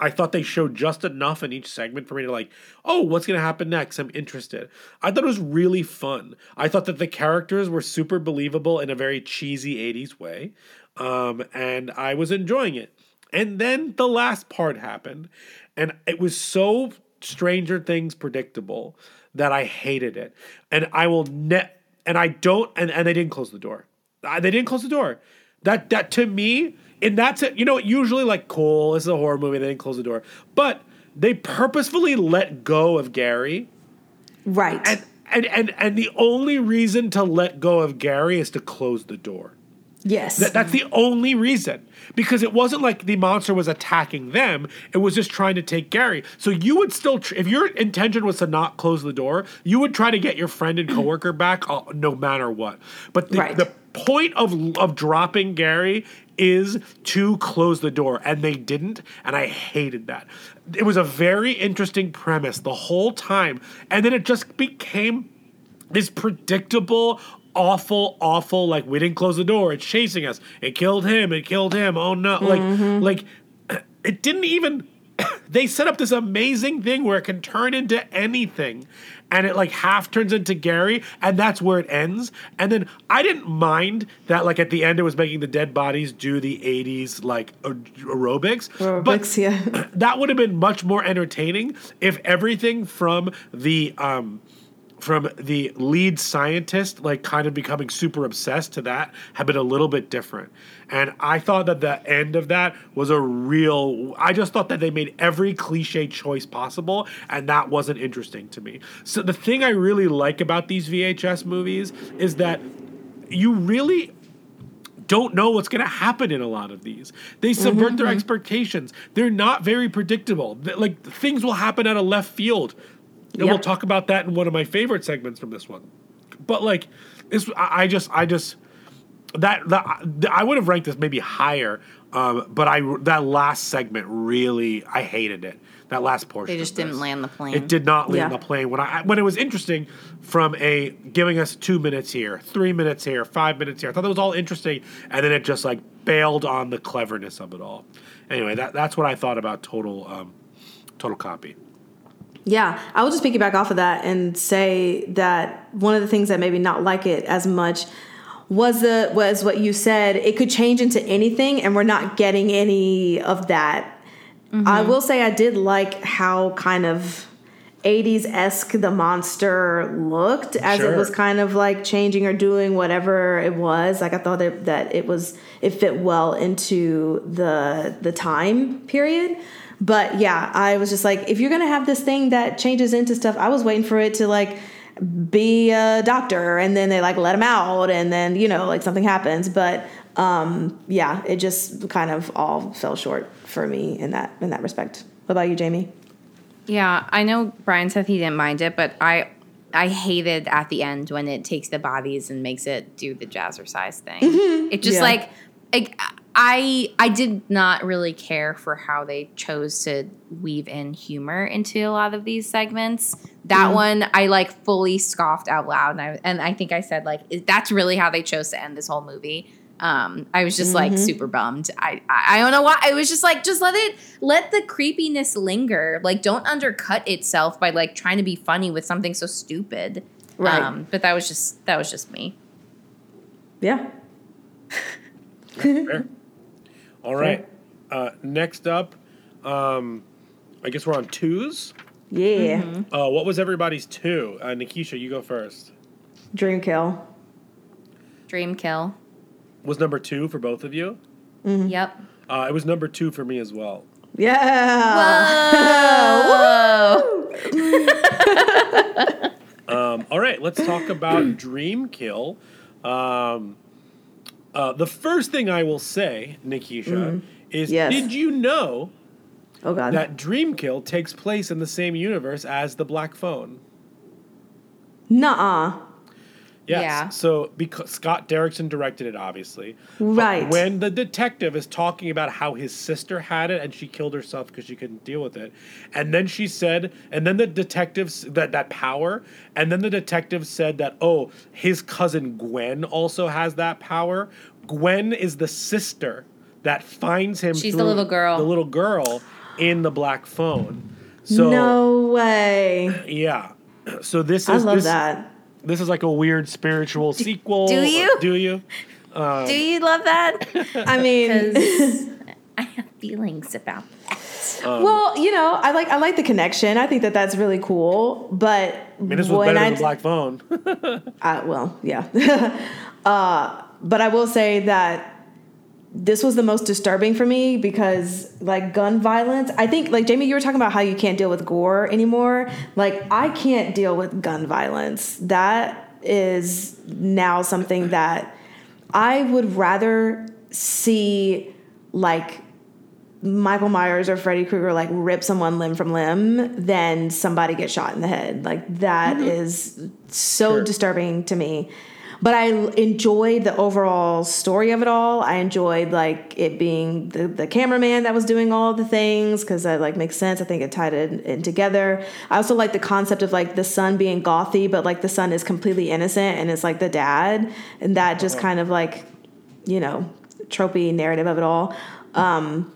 Speaker 10: I thought they showed just enough in each segment for me to like, oh, what's gonna happen next? I'm interested. I thought it was really fun. I thought that the characters were super believable in a very cheesy '80s way, um, and I was enjoying it. And then the last part happened, and it was so Stranger Things predictable that I hated it. And I will net, and I don't, and, and they didn't close the door. Uh, They didn't close the door. That that to me, and that's it. You know, usually like cool. This is a horror movie. They didn't close the door, but they purposefully let go of Gary,
Speaker 8: Right.
Speaker 10: and and and and the only reason to let go of Gary is to close the door.
Speaker 8: yes.
Speaker 10: That, that's the only reason. Because it wasn't like the monster was attacking them, it was just trying to take Gary. So you would still, tr- if your intention was to not close the door, you would try to get your friend and coworker back uh, no matter what. But the,
Speaker 8: Right.
Speaker 10: the point of, of dropping Gary is to close the door, and they didn't, and I hated that. It was a very interesting premise the whole time, and then it just became this predictable, awful, awful. Like we didn't close the door. It's chasing us. It killed him. It killed him. Oh no! Like, mm-hmm. like it didn't even. they set up this amazing thing where it can turn into anything, and it like half turns into Gary, and that's where it ends. And then I didn't mind that like at the end it was making the dead bodies do the '80s like a- aerobics, but
Speaker 8: Aerobics, yeah.
Speaker 10: that would have been much more entertaining if everything from the um from the lead scientist like kind of becoming super obsessed to that have been a little bit different and i thought that the end of that was a real i just thought that they made every cliche choice possible and that wasn't interesting to me so the thing i really like about these vhs movies is that you really don't know what's going to happen in a lot of these. They subvert their mm-hmm. expectations. They're not very predictable. Like things will happen out of left field. And we'll talk about that in one of my favorite segments from this one. But like this I just I just that, that I would have ranked this maybe higher, um, but I that last segment really I hated it. That last portion.
Speaker 7: They just didn't land the plane.
Speaker 10: It did not land
Speaker 8: Yeah.
Speaker 10: the plane. When I when it was interesting, from a giving us two minutes here, three minutes here, five minutes here. I thought that was all interesting, and then it just like bailed on the cleverness of it all. Anyway, that that's what I thought about total um, total copy.
Speaker 8: Yeah, I will just piggyback off of that and say that one of the things that maybe not like it as much was the was what you said. It could change into anything, and we're not getting any of that. I mm-hmm. will say I did like how kind of 80s esque the monster looked as
Speaker 10: Sure.
Speaker 8: it was kind of like changing or doing whatever it was. Like I thought it, that it was it fit well into the the time period. But yeah, I was just like, if you're gonna have this thing that changes into stuff, I was waiting for it to like be a doctor and then they like let him out and then you know like something happens but um yeah it just kind of all fell short for me in that in that respect what about you jamie
Speaker 7: Yeah, I know Bryan said he didn't mind it, but I I hated at the end when it takes the bodies and makes it do the jazzercise thing. It just
Speaker 8: Yeah.
Speaker 7: like, like I I did not really care for how they chose to weave in humor into a lot of these segments. That one I like fully scoffed out loud, and I and I think I said like that's really how they chose to end this whole movie. Um, I was just like super bummed. I, I I don't know why. I was just like, just let it let the creepiness linger. Like, don't undercut itself by like trying to be funny with something so stupid.
Speaker 8: Right.
Speaker 7: Um, but that was just that was just me.
Speaker 8: yeah
Speaker 10: Fair. All right. Uh, next up, um, I guess we're on twos.
Speaker 8: yeah
Speaker 10: Uh, what was everybody's two? Uh, Nikisha, you go first.
Speaker 8: dream kill
Speaker 7: Dream kill.
Speaker 10: Was number two for both of you?
Speaker 7: Yep.
Speaker 10: Uh, it was number two for me as well.
Speaker 8: yeah
Speaker 10: Um, all right, let's talk about Dream Kill. Um, uh, the first thing I will say, Nikisha, is
Speaker 8: Yes.
Speaker 10: did you know
Speaker 8: oh god
Speaker 10: that Dreamkill takes place in the same universe as the Black Phone?
Speaker 8: nuh-uh
Speaker 10: Yes.
Speaker 7: Yeah.
Speaker 10: So because Scott Derrickson directed it, obviously. But
Speaker 8: Right.
Speaker 10: When the detective is talking about how his sister had it and she killed herself because she couldn't deal with it, and then she said, and then the detective s- that that power, and then the detective said that oh, his cousin Gwen also has that power. Gwen is the sister that finds him.
Speaker 7: She's the little girl.
Speaker 10: The little girl in the black phone. So
Speaker 8: no way
Speaker 10: yeah. So this is
Speaker 8: i love
Speaker 10: this,
Speaker 8: that
Speaker 10: this is like a weird spiritual sequel.
Speaker 7: do you?
Speaker 10: Do you?
Speaker 7: Do you love that?
Speaker 8: i mean
Speaker 7: I have feelings about that.
Speaker 8: well you know i like i like the connection i think that that's really cool but
Speaker 10: I mean, this was better
Speaker 8: I,
Speaker 10: than the black phone.
Speaker 8: I, well, yeah. uh, but I will say that this was the most disturbing for me because, like, gun violence. I think, like, Jamie, you were talking about how you can't deal with gore anymore. Like, I can't deal with gun violence. That is now something that I would rather see, like, Michael Myers or Freddy Krueger like rip someone limb from limb than somebody get shot in the head. Like that mm-hmm. is so
Speaker 10: Sure.
Speaker 8: disturbing to me. But I enjoyed the overall story of it all. I enjoyed like it being the, the cameraman that was doing all the things because that like makes sense. I think it tied it in together. I also like the concept of like the son being gothy, but like the son is completely innocent and it's like the dad, and that just kind of like you know tropey narrative of it all. Um,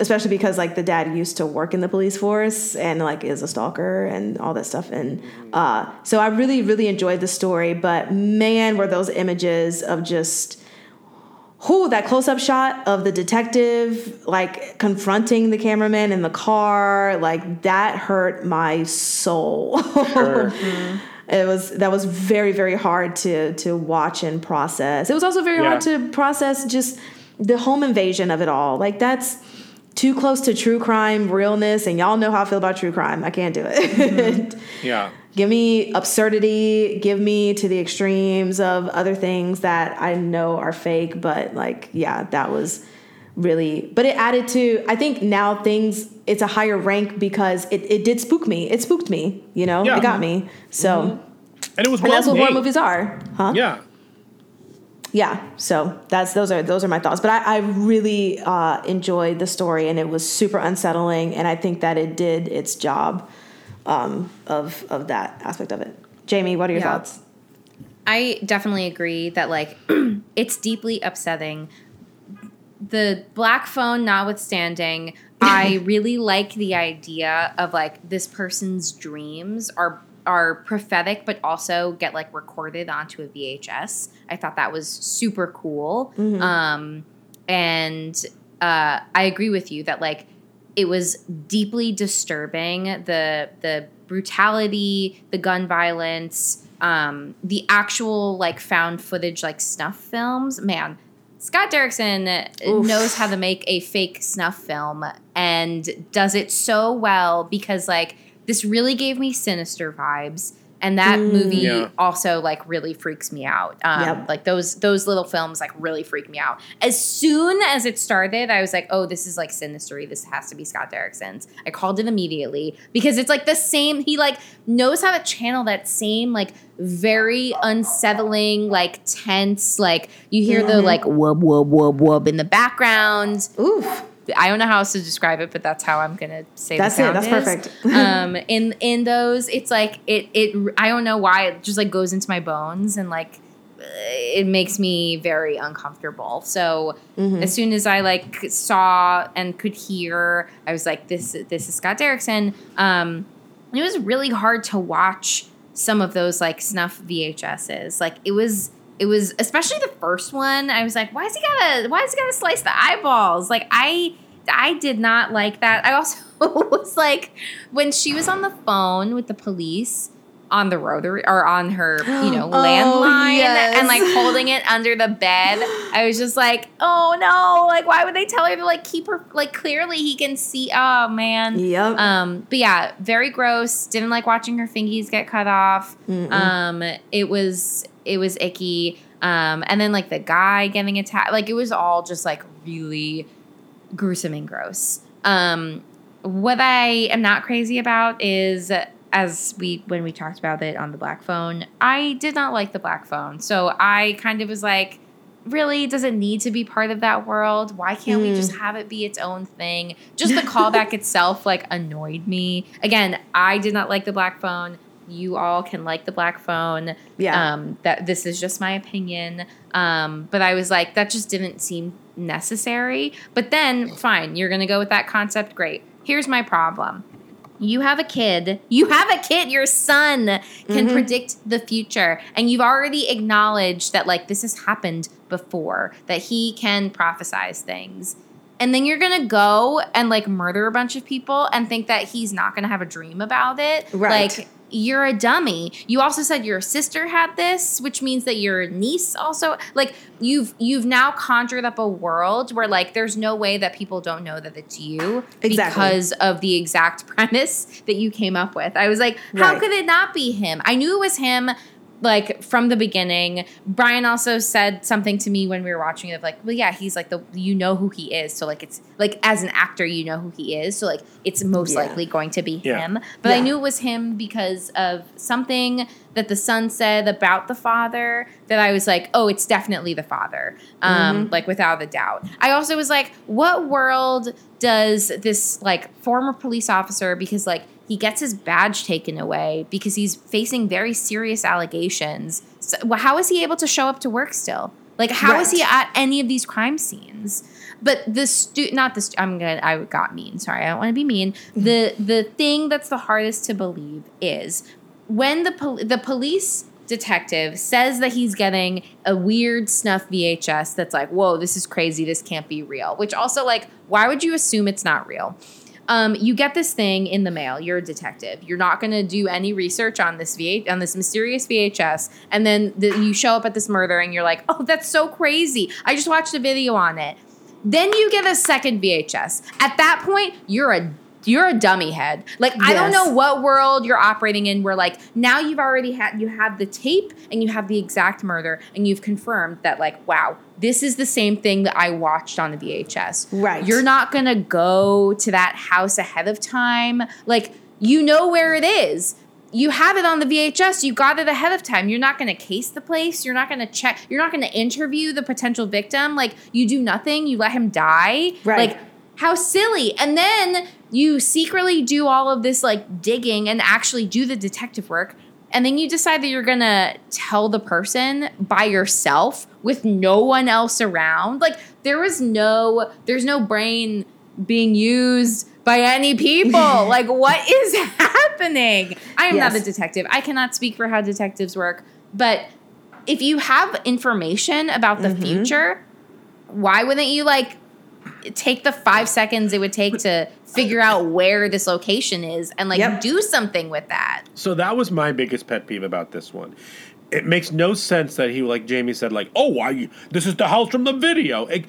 Speaker 8: especially because like the dad used to work in the police force and like is a stalker and all that stuff. And uh, so i really really enjoyed the story. But man were those images of just who that close-up shot of the detective like confronting the cameraman in the car like that hurt my soul. It was that was very very hard to to watch and process. It was also very
Speaker 10: Yeah.
Speaker 8: hard to process just the home invasion of it all. Like that's too close to true crime realness and y'all know how i feel about true crime. I can't do it. Mm-hmm.
Speaker 10: Yeah.
Speaker 8: give me absurdity. Give me to the extremes of other things that i know are fake but like yeah that was really but it added to i think now things it's a higher rank because it, it did spook me. It spooked me you know?
Speaker 10: Yeah.
Speaker 8: it got me. So mm-hmm.
Speaker 10: And it was
Speaker 8: and
Speaker 10: well
Speaker 8: that's what
Speaker 10: made.
Speaker 8: horror movies are huh?
Speaker 10: Yeah.
Speaker 8: Yeah so that's those are those are my thoughts but i, I really uh, enjoyed the story and it was super unsettling and i think that it did its job um, of of that aspect of it jamie what are your
Speaker 7: Yeah.
Speaker 8: thoughts
Speaker 7: I definitely agree that like it's deeply upsetting. The black phone notwithstanding, I really like the idea of like this person's dreams are are prophetic but also get like recorded onto a VHS. I thought that was super cool. Um and uh I agree with you that like it was deeply disturbing the the brutality, the gun violence, um, the actual like found footage like snuff films. Man, Scott Derrickson
Speaker 8: Oof.
Speaker 7: knows how to make a fake snuff film and does it so well because like this really gave me sinister vibes. And that movie
Speaker 10: Yeah.
Speaker 7: also like really freaks me out. Um,
Speaker 8: Yep.
Speaker 7: Like those those little films like really freak me out. As soon as it started, I was like, oh, this is like sinistery. This has to be Scott Derrickson's. I called it immediately because it's like the same. He like knows how to channel that same like very unsettling, like tense. Like you hear the like wub wub wub wub in the background.
Speaker 8: oof
Speaker 7: I don't know how else to describe it, but that's how I'm gonna say
Speaker 8: That's
Speaker 7: the
Speaker 8: it. That's
Speaker 7: is.
Speaker 8: perfect.
Speaker 7: um, in in those, it's like it it. I don't know why it just like goes into my bones and like it makes me very uncomfortable. So as soon as I like saw and could hear, I was like, this this is Scott Derrickson. Um, it was really hard to watch some of those like snuff VHSs. Like it was it was especially the first one. I was like, why is he gotta why is he gotta slice the eyeballs? Like I I did not like that. I also was like when she was on the phone with the police on the rotary or on her, you know,
Speaker 8: Oh,
Speaker 7: landline
Speaker 8: yes.
Speaker 7: and like holding it under the bed. I was just like, oh no, like why would they tell her to like keep her like clearly he can see oh man.
Speaker 8: Yep.
Speaker 7: Um, but yeah, very gross. Didn't like watching her fingies get cut off. Um, it was it was icky. Um, and then like the guy getting attacked, like it was all just like really gruesome and gross. Um, what I am not crazy about is as we when we talked about it on the black phone, I did not like the black phone. So I kind of was like, really, does it need to be part of that world? Why can't we just have it be its own thing? Just the callback itself like annoyed me. Again, I did not like the black phone. You all can like the black phone.
Speaker 8: Yeah.
Speaker 7: Um, that this is just my opinion. Um, but I was like, that just didn't seem necessary. But then, fine, you're gonna go with that concept. Great. Here's my problem. You have a kid. You have a kid. Your son can mm-hmm. predict the future. And you've already acknowledged that, like, this has happened before, that he can prophesize things. And then you're going to go and, like, murder a bunch of people and think that he's not going to have a dream about it.
Speaker 8: Right.
Speaker 7: Like, you're a dummy. You also said your sister had this, which means that your niece also like you've you've now conjured up a world where like there's no way that people don't know that it's you
Speaker 8: Exactly.
Speaker 7: because of the exact premise that you came up with. I was like, how
Speaker 8: Right.
Speaker 7: could it not be him? I knew it was him like from the beginning. Bryan also said something to me when we were watching it of like, well, yeah, he's like the you know who he is. So like it's like as an actor, you know who he is. So like it's most
Speaker 8: Yeah.
Speaker 7: likely going to be
Speaker 10: Yeah.
Speaker 7: him. But I knew it was him because of something that the son said about the father that I was like, oh, it's definitely the father. Um, like without a doubt. I also was like, what world does this like former police officer because like he gets his badge taken away because he's facing very serious allegations. So, well, how is he able to show up to work still? Like, how is he at any of these crime scenes? But the stu- not the stu- I'm gonna I got mean. Sorry, I don't want to be mean. The the thing that's the hardest to believe is when the pol- the police detective says that he's getting a weird snuff VHS that's like, whoa, this is crazy. This can't be real. Which also like, why would you assume it's not real? Um, you get this thing in the mail. You're a detective. You're not going to do any research on this VH on this mysterious VHS, and then the, you show up at this murder, and you're like, "Oh, that's so crazy! I just watched a video on it." Then you get a second VHS. At that point, you're a you're a dummy head. Like I don't know what world you're operating in where like now you've already had you have the tape and you have the exact murder and you've confirmed that like wow, this is the same thing that I watched on the VHS.
Speaker 8: Right.
Speaker 7: You're not going to go to that house ahead of time. Like you know where it is. you have it on the VHS. You got it ahead of time. You're not going to case the place. You're not going to check. You're not going to interview the potential victim. Like you do nothing. You let him die.
Speaker 8: Right.
Speaker 7: Like how silly. And then you secretly do all of this like digging and actually do the detective work. And then you decide that you're going to tell the person by yourself with no one else around. Like there was no there's no brain being used by any people. like what is happening? I am not a detective. I cannot speak for how detectives work, but if you have information about
Speaker 8: Mm-hmm.
Speaker 7: the future, why wouldn't you like take the five seconds it would take to figure out where this location is and like
Speaker 8: Yep.
Speaker 7: do something with that?
Speaker 10: So that was my biggest pet peeve about this one. It makes no sense that he, like Jamie said, like, oh, why? This is the house from the video. It-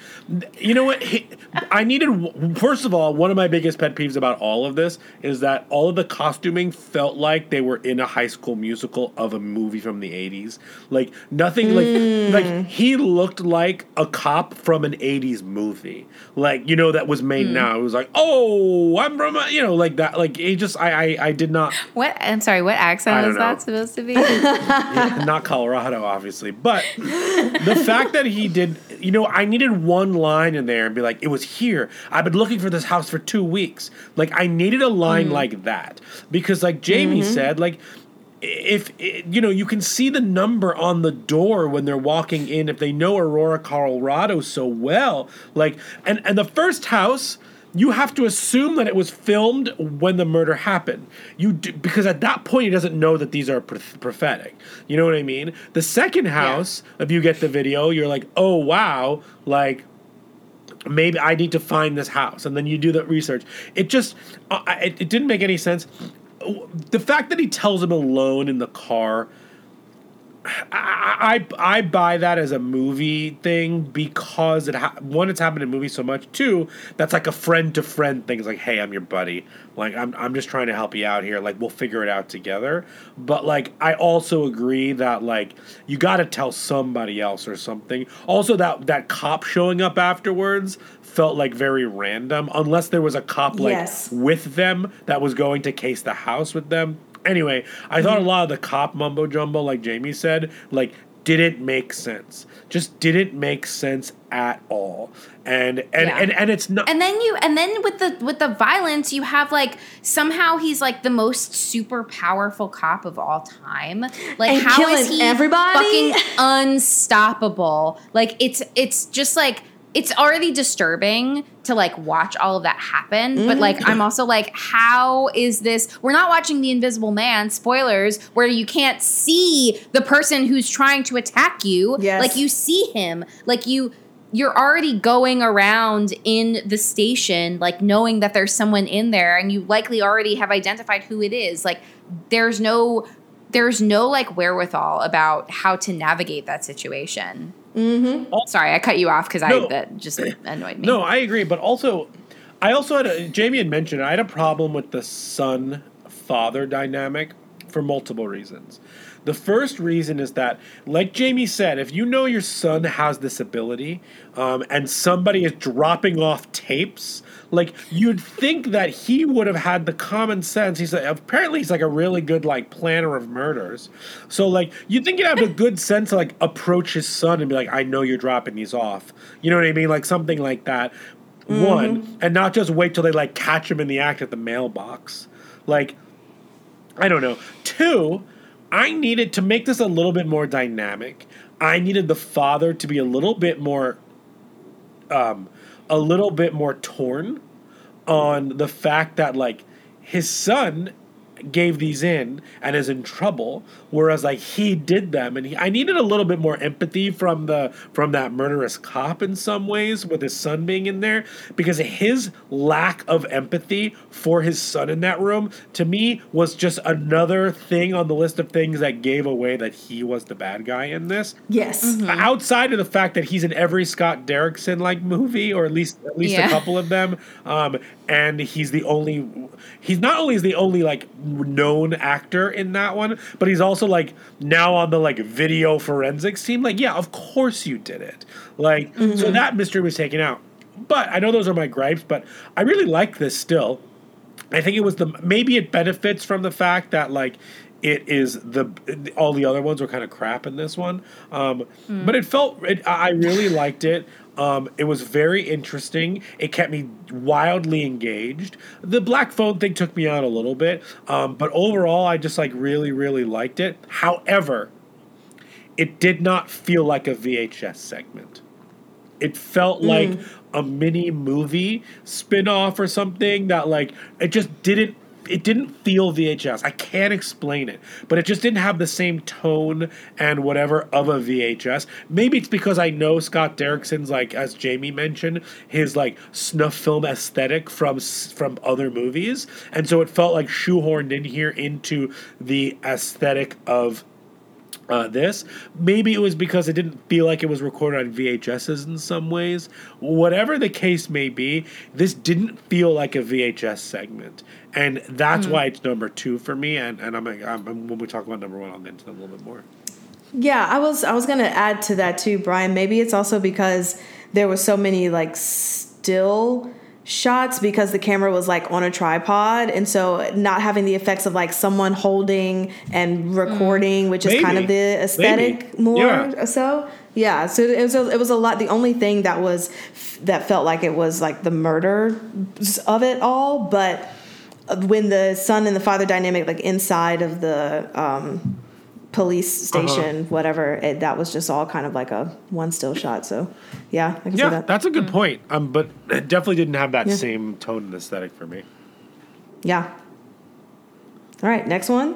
Speaker 10: you know what? He, I needed. First of all, one of my biggest pet peeves about all of this is that all of the costuming felt like they were in a high school musical of a movie from the '80s. Like nothing. Like like hmm. he looked like a cop from an '80s movie. Like you know that was made hmm. now. It was like, oh, I'm from a, you know like that. Like he just I I, I did not.
Speaker 7: What? I'm sorry. What accent is that supposed to be?
Speaker 10: not Colorado, obviously, but the fact that he did, you know, I needed one line in there and be like, it was here. I've been looking for this house for two weeks. Like, I needed a line mm-hmm. like that because, like Jamie mm-hmm. said, like, if you know you can see the number on the door when they're walking in if they know aurora colorado so well like and and the first house you have to assume that it was filmed when the murder happened. You do, because at that point he doesn't know that these are pro- prophetic. You know what i mean? The second house if you get the video you're like oh wow like maybe I need to find this house, and then you do the research. It just, uh, it, it didn't make any sense. The fact that he tells him alone in the car, I, I I buy that as a movie thing because it ha- one it's happened in movies so much. Two, that's like a friend to friend thing. It's like, hey, I'm your buddy. Like I'm I'm just trying to help you out here. Like we'll figure it out together. But like I also agree that like you got to tell somebody else or something. Also that that cop showing up afterwards felt like very random unless there was a cop like
Speaker 8: Yes.
Speaker 10: with them that was going to case the house with them. Anyway, I thought a mm-hmm. lot of the cop mumbo jumbo, like Jamie said, like didn't make sense. Just didn't make sense at all. And and
Speaker 7: Yeah.
Speaker 10: and, and it's not
Speaker 7: and then you and then with the with the violence you have like somehow he's like the most super powerful cop of all time like
Speaker 8: And
Speaker 7: how is he
Speaker 8: everybody?
Speaker 7: fucking unstoppable like it's it's just like it's already disturbing to like watch all of that happen but like
Speaker 8: Mm-hmm.
Speaker 7: i'm also like how is this we're not watching the invisible man spoilers where you can't see the person who's trying to attack you
Speaker 8: Yes.
Speaker 7: like you see him like you you're already going around in the station like knowing that there's someone in there and you likely already have identified who it is like there's no there's no like wherewithal about how to navigate that situation mm-hmm. sorry i cut you off because
Speaker 10: No.
Speaker 7: i that just annoyed me
Speaker 10: No, I agree, but also, I also had a, Jamie had mentioned I had a problem with the son father dynamic for multiple reasons. The first reason is that, like Jamie said, if you know your son has this ability, um, and somebody is dropping off tapes, like you'd think that he would have had the common sense. He's like, apparently he's like a really good like planner of murders. So like you'd think you'd have a good sense to like approach his son and be like, I know you're dropping these off. You know what I mean? Like something like that. One, and not just wait till they like catch him in the act at the mailbox. Like I don't know. Two, I needed to make this a little bit more dynamic. I needed the father to be a little bit more, um, a little bit more torn on the fact that like his son gave these in and is in trouble whereas like he did them and he, i needed a little bit more empathy from the from that murderous cop in some ways with his son being in there because his lack of empathy for his son in that room to me was just another thing on the list of things that gave away that he was the bad guy in this
Speaker 8: Yes.
Speaker 10: outside of the fact that he's in every Scott Derrickson like movie, or at least at least
Speaker 7: Yeah.
Speaker 10: a couple of them, um, and he's the only he's not only is the only like known actor in that one, but he's also like now on the like video forensics team. Like, yeah, of course you did it. Like, so that mystery was taken out. But I know those are my gripes, but I really like this still. I think it was the maybe it benefits from the fact that like it is the all the other ones were kind of crap in this one. Um, But it felt it, I I really liked it. Um, it was very interesting. It kept me wildly engaged. The black phone thing took me out a little bit, um, but overall, I just like really, really liked it. However, it did not feel like a VHS segment. It felt like a mini movie spin-off or something that like it just didn't it didn't feel VHS. I can't explain it, but it just didn't have the same tone and whatever of a VHS. Maybe it's because I know Scott Derrickson's like as Jamie mentioned, his like snuff film aesthetic from from other movies, and so it felt like shoehorned in here into the aesthetic of uh, this. Maybe it was because it didn't feel like it was recorded on VHSs in some ways. Whatever the case may be, this didn't feel like a VHS segment, and that's why it's number two for me. And and I'm, I'm when we talk about number one, I'll get into that a little bit more.
Speaker 8: Yeah, I was I was gonna add to that too, Bryan. Maybe it's also because there were so many like still shots because the camera was like on a tripod, and so not having the effects of like someone holding and recording, which is kind of the aesthetic
Speaker 10: Maybe.
Speaker 8: more
Speaker 10: Yeah.
Speaker 8: so. Yeah, so it was a, it was a lot. The only thing that was that felt like it was like the murder of it all, but when the son and the father dynamic like inside of the um, police
Speaker 10: Uh-huh.
Speaker 8: station, whatever, it, that was just all kind of like a one still shot. So, yeah, I can see
Speaker 10: Yeah,
Speaker 8: that.
Speaker 10: that's a good point. Um, but it definitely didn't have that
Speaker 8: Yeah.
Speaker 10: same tone and aesthetic for me.
Speaker 8: yeah. All right, next one.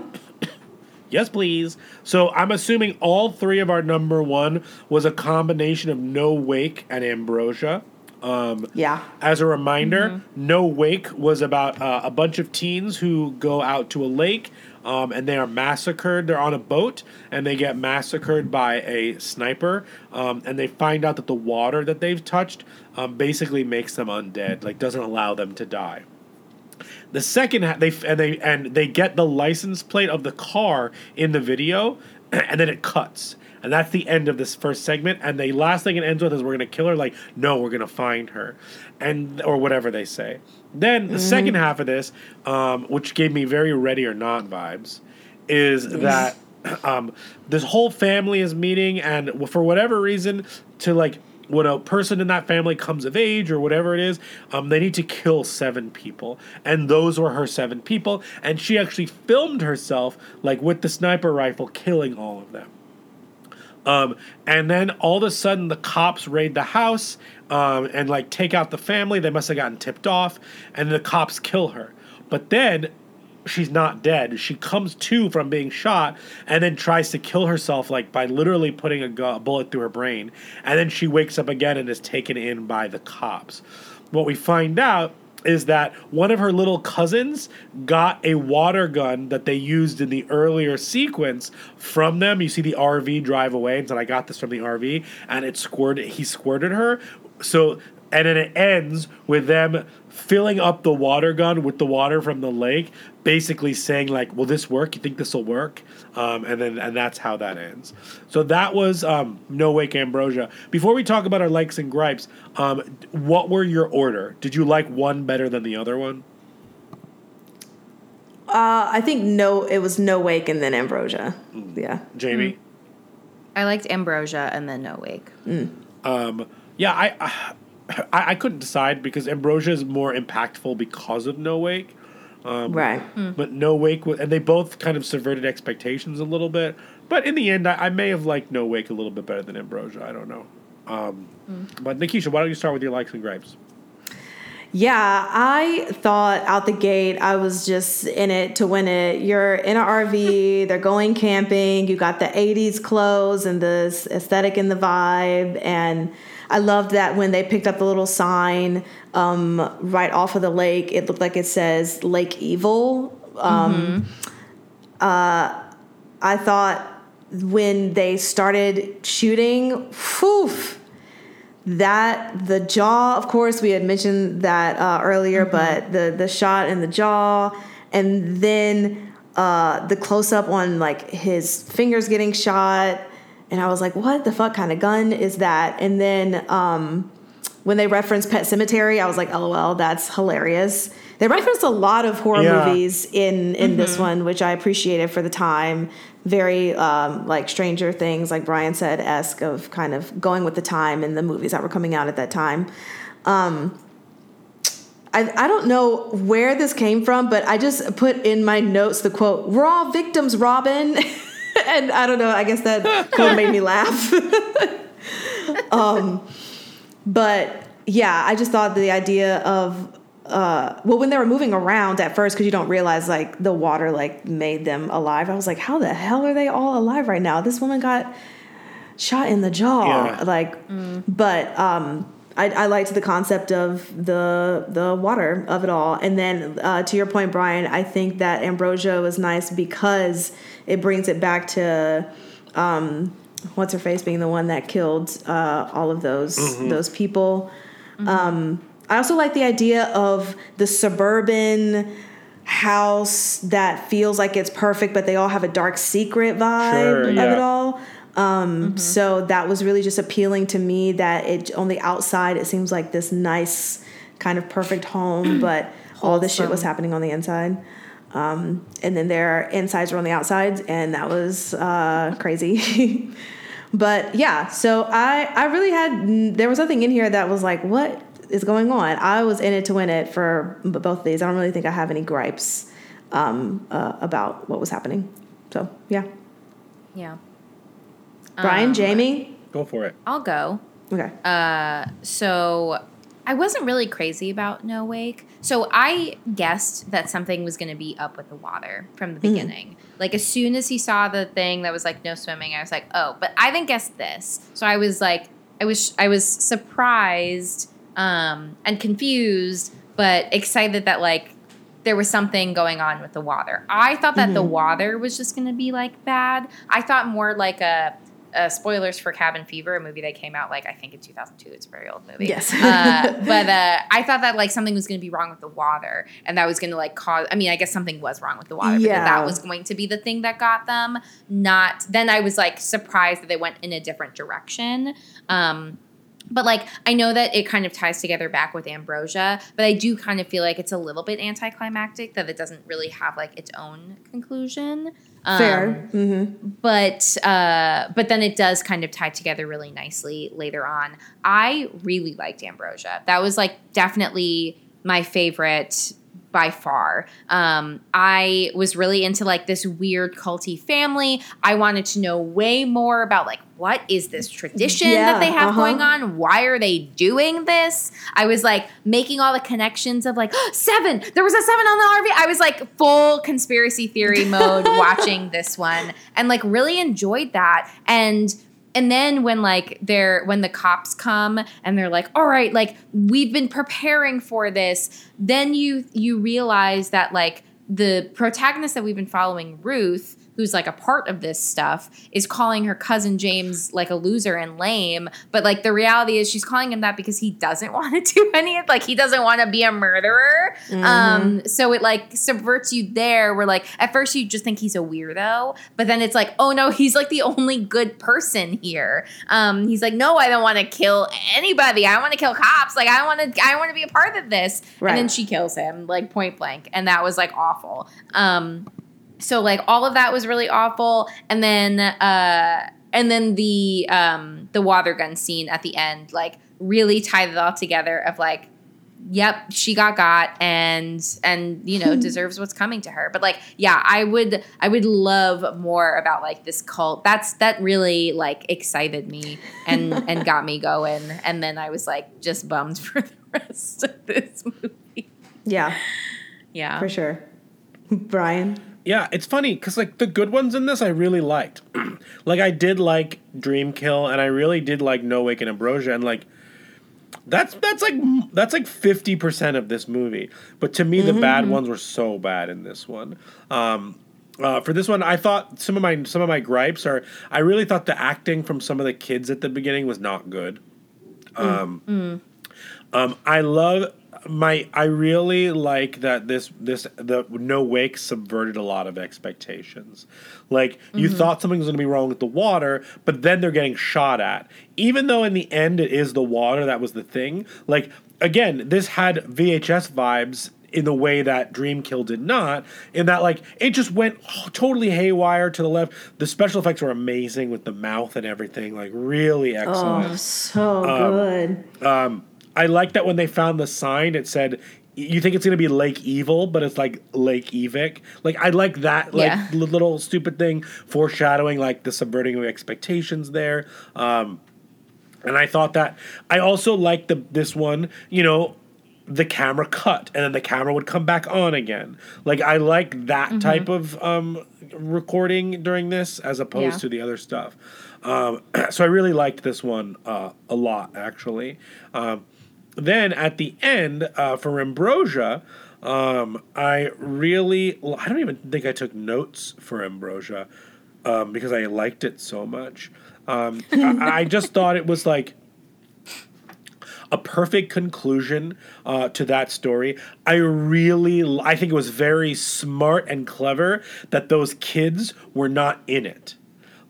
Speaker 10: Yes, please. So I'm assuming all three of our number one was a combination of No Wake and Ambrosia. Um,
Speaker 8: Yeah.
Speaker 10: As a reminder, No Wake was about uh, a bunch of teens who go out to a lake um, and they are massacred. They're on a boat and they get massacred by a sniper. Um, and they find out that the water that they've touched um, basically makes them undead, like doesn't allow them to die. The second ha- they and they and they get the license plate of the car in the video, and then it cuts, and that's the end of this first segment. And the last thing it ends with is we're gonna kill her. Like no, we're gonna find her, and or whatever they say. Then the second half of this, um, which gave me very ready or not vibes, is that um, this whole family is meeting, and for whatever reason, to like when a person in that family comes of age or whatever it is, um, they need to kill seven people, and those were her seven people, and she actually filmed herself like with the sniper rifle killing all of them. Um, and then all of a sudden, the cops raid the house um, and like take out the family. They must have gotten tipped off, and the cops kill her. But then she's not dead. She comes to from being shot and then tries to kill herself like by literally putting a, gu- a bullet through her brain. And then she wakes up again and is taken in by the cops. What we find out is that one of her little cousins got a water gun that they used in the earlier sequence from them. You see the RV drive away and said, I got this from the RV, and it squirted he squirted her. So and then it ends with them filling up the water gun with the water from the lake, basically saying like, "Will this work? You think this will work?" Um, and then and that's how that ends. So that was um, No Wake Ambrosia. Before we talk about our likes and gripes, um, what were your order? Did you like one better than the other one?
Speaker 8: Uh, I think no, it was no wake and then ambrosia. Yeah.
Speaker 10: Jamie.
Speaker 7: I liked Ambrosia and then No Wake.
Speaker 10: Um, yeah, I, I I couldn't decide because Ambrosia is more impactful because of No Wake. Um,
Speaker 8: Right.
Speaker 10: But No Wake, wa- and they both kind of subverted expectations a little bit. But in the end, I, I may have liked No Wake a little bit better than Ambrosia. I don't know. Um, But Nikisha, why don't you start with your likes and gripes?
Speaker 8: Yeah, I thought out the gate I was just in it to win it. You're in an RV, they're going camping, you got the 80s clothes and the aesthetic and the vibe. And I loved that when they picked up the little sign um, right off of the lake, it looked like it says Lake Evil. Um, uh, I thought when they started shooting, whew, that the jaw of course we had mentioned that uh, earlier but the the shot in the jaw and then uh, the close up on like his fingers getting shot and i was like what the fuck kind of gun is that and then um, when they referenced Pet Sematary, I was like, "LOL, that's hilarious." They referenced a lot of horror
Speaker 10: Yeah.
Speaker 8: movies in in this one, which I appreciated for the time. Very um, like Stranger Things, like Bryan said, esque of kind of going with the time and the movies that were coming out at that time. Um, I, I don't know where this came from, but I just put in my notes the quote, We're all victims, Robin. and I don't know, I guess that quote made me laugh. um, but yeah, I just thought the idea of, uh, well, when they were moving around at first, because you don't realize like the water like made them alive, I was like, how the hell are they all alive right now? This woman got shot in the jaw.
Speaker 10: Yeah.
Speaker 8: Like, but um, I, I liked the concept of the the water of it all. And then uh, to your point, Bryan, I think that Ambrosia was nice because it brings it back to um, what's her face being the one that killed uh, all of those those people. Um, I also like the idea of the suburban house that feels like it's perfect, but they all have a dark secret vibe
Speaker 10: Sure,
Speaker 8: of it all. Um, So that was really just appealing to me. That it on the outside it seems like this nice kind of perfect home, but all this shit was happening on the inside. Um, and then their insides were on the outsides, and that was uh, crazy. but yeah, so I I really had there was nothing in here that was like what is going on. I was in it to win it for both of these. I don't really think I have any gripes um, uh, about what was happening. So yeah,
Speaker 7: Yeah.
Speaker 8: Bryan,
Speaker 7: Um,
Speaker 8: Jamie,
Speaker 10: Go for it.
Speaker 7: I'll go.
Speaker 8: okay.
Speaker 7: Uh, so I wasn't really crazy about No Wake. So I guessed that something was going to be up with the water from the beginning. Like as soon as he saw the thing that was like no swimming, I was like, oh. But I didn't guess this. So I was like, I was I was surprised um, and confused, but excited that like there was something going on with the water. I thought that the water was just going to be like bad. I thought more like a, uh spoilers for Cabin Fever, a movie that came out like I think in 2002. It's a very old movie.
Speaker 8: Yes.
Speaker 7: uh, but uh, I thought that like something was going to be wrong with the water, and that was going to like cause. I mean, I guess something was wrong with the water, but
Speaker 8: Yeah.
Speaker 7: that, that was going to be the thing that got them. Not then. I was like surprised that they went in a different direction. Um, but like I know that it kind of ties together back with Ambrosia, but I do kind of feel like it's a little bit anticlimactic that it doesn't really have like its own conclusion. Um,
Speaker 8: Fair. hmm
Speaker 7: but uh, but then it does kind of tie together really nicely later on. I really liked Ambrosia. That was like definitely my favorite by far. Um, I was really into like this weird culty family. I wanted to know way more about like what is this tradition
Speaker 8: Yeah,
Speaker 7: that they have
Speaker 8: uh-huh.
Speaker 7: going on? Why are they doing this? I was like making all the connections of like seven. There was a seven on the RV. I was like full conspiracy theory mode watching this one and like really enjoyed that. And and then when like they're when the cops come and they're like all right like we've been preparing for this then you you realize that like the protagonist that we've been following ruth who's like a part of this stuff is calling her cousin james like a loser and lame. But like the reality is she's calling him that because he doesn't want to do any of like he doesn't want to be a murderer. Um so it like subverts you there where like at first you just think he's a weirdo but then it's like oh no he's like the only good person here. Um he's like no i don't want to kill anybody. I want to kill cops. Like i want to i want to be a part of this.
Speaker 8: Right.
Speaker 7: and then she kills him like point blank. And that was like awful. Um so like all of that was really awful. And then uh and then the um the water gun scene at the end like really tied it all together of like yep she got got and and you know deserves what's coming to her. But like yeah i would i would love more about like this cult. That's that really like excited me and and got me going. And then i was like just bummed for the rest of this movie.
Speaker 8: Yeah,
Speaker 7: yeah.
Speaker 8: For sure. Bryan.
Speaker 10: Yeah, it's funny because like the good ones in this I really liked. like I did like Dream Kill, and I really did like No Wake and Ambrosia, and like that's that's like that's like fifty percent of this movie. But to me, the bad ones were so bad in this one. Um, uh, for this one, I thought some of my some of my gripes are I really thought the acting from some of the kids at the beginning was not good. Um, um, I love my I really like that this this the no wake subverted a lot of expectations. Like you
Speaker 7: Mm-hmm.
Speaker 12: Mhm.
Speaker 10: thought something was going to be wrong with the water, but then they're getting shot at. Even though in the end it is the water that was the thing. Like again, this had VHS vibes in the way that Dreamkill did not. In that like it just went totally haywire to the left. The special effects were amazing with the mouth and everything. Like really excellent.
Speaker 8: Oh, so
Speaker 10: Um,
Speaker 8: good.
Speaker 10: Um, I like that when they found the sign, it said, "You think it's going to be Lake Evil, but it's like Lake Evic." Like I like that, like
Speaker 7: Yeah.
Speaker 10: little stupid thing foreshadowing, like the subverting of expectations there. Um, and I thought that I also liked the this one, you know. The camera cut, and then the camera would come back on again. Like I like that
Speaker 7: Mhm.
Speaker 10: type of um, recording during this, as opposed
Speaker 7: Yeah.
Speaker 10: to the other stuff. Um, so I really liked this one uh, a lot, actually. Um, then at the end uh, for Ambrosia, um, I really I don't even think I took notes for Ambrosia um, because I liked it so much. Um, I, I just thought it was like a perfect conclusion uh, to that story. I really, I think it was very smart and clever that those kids were not in it.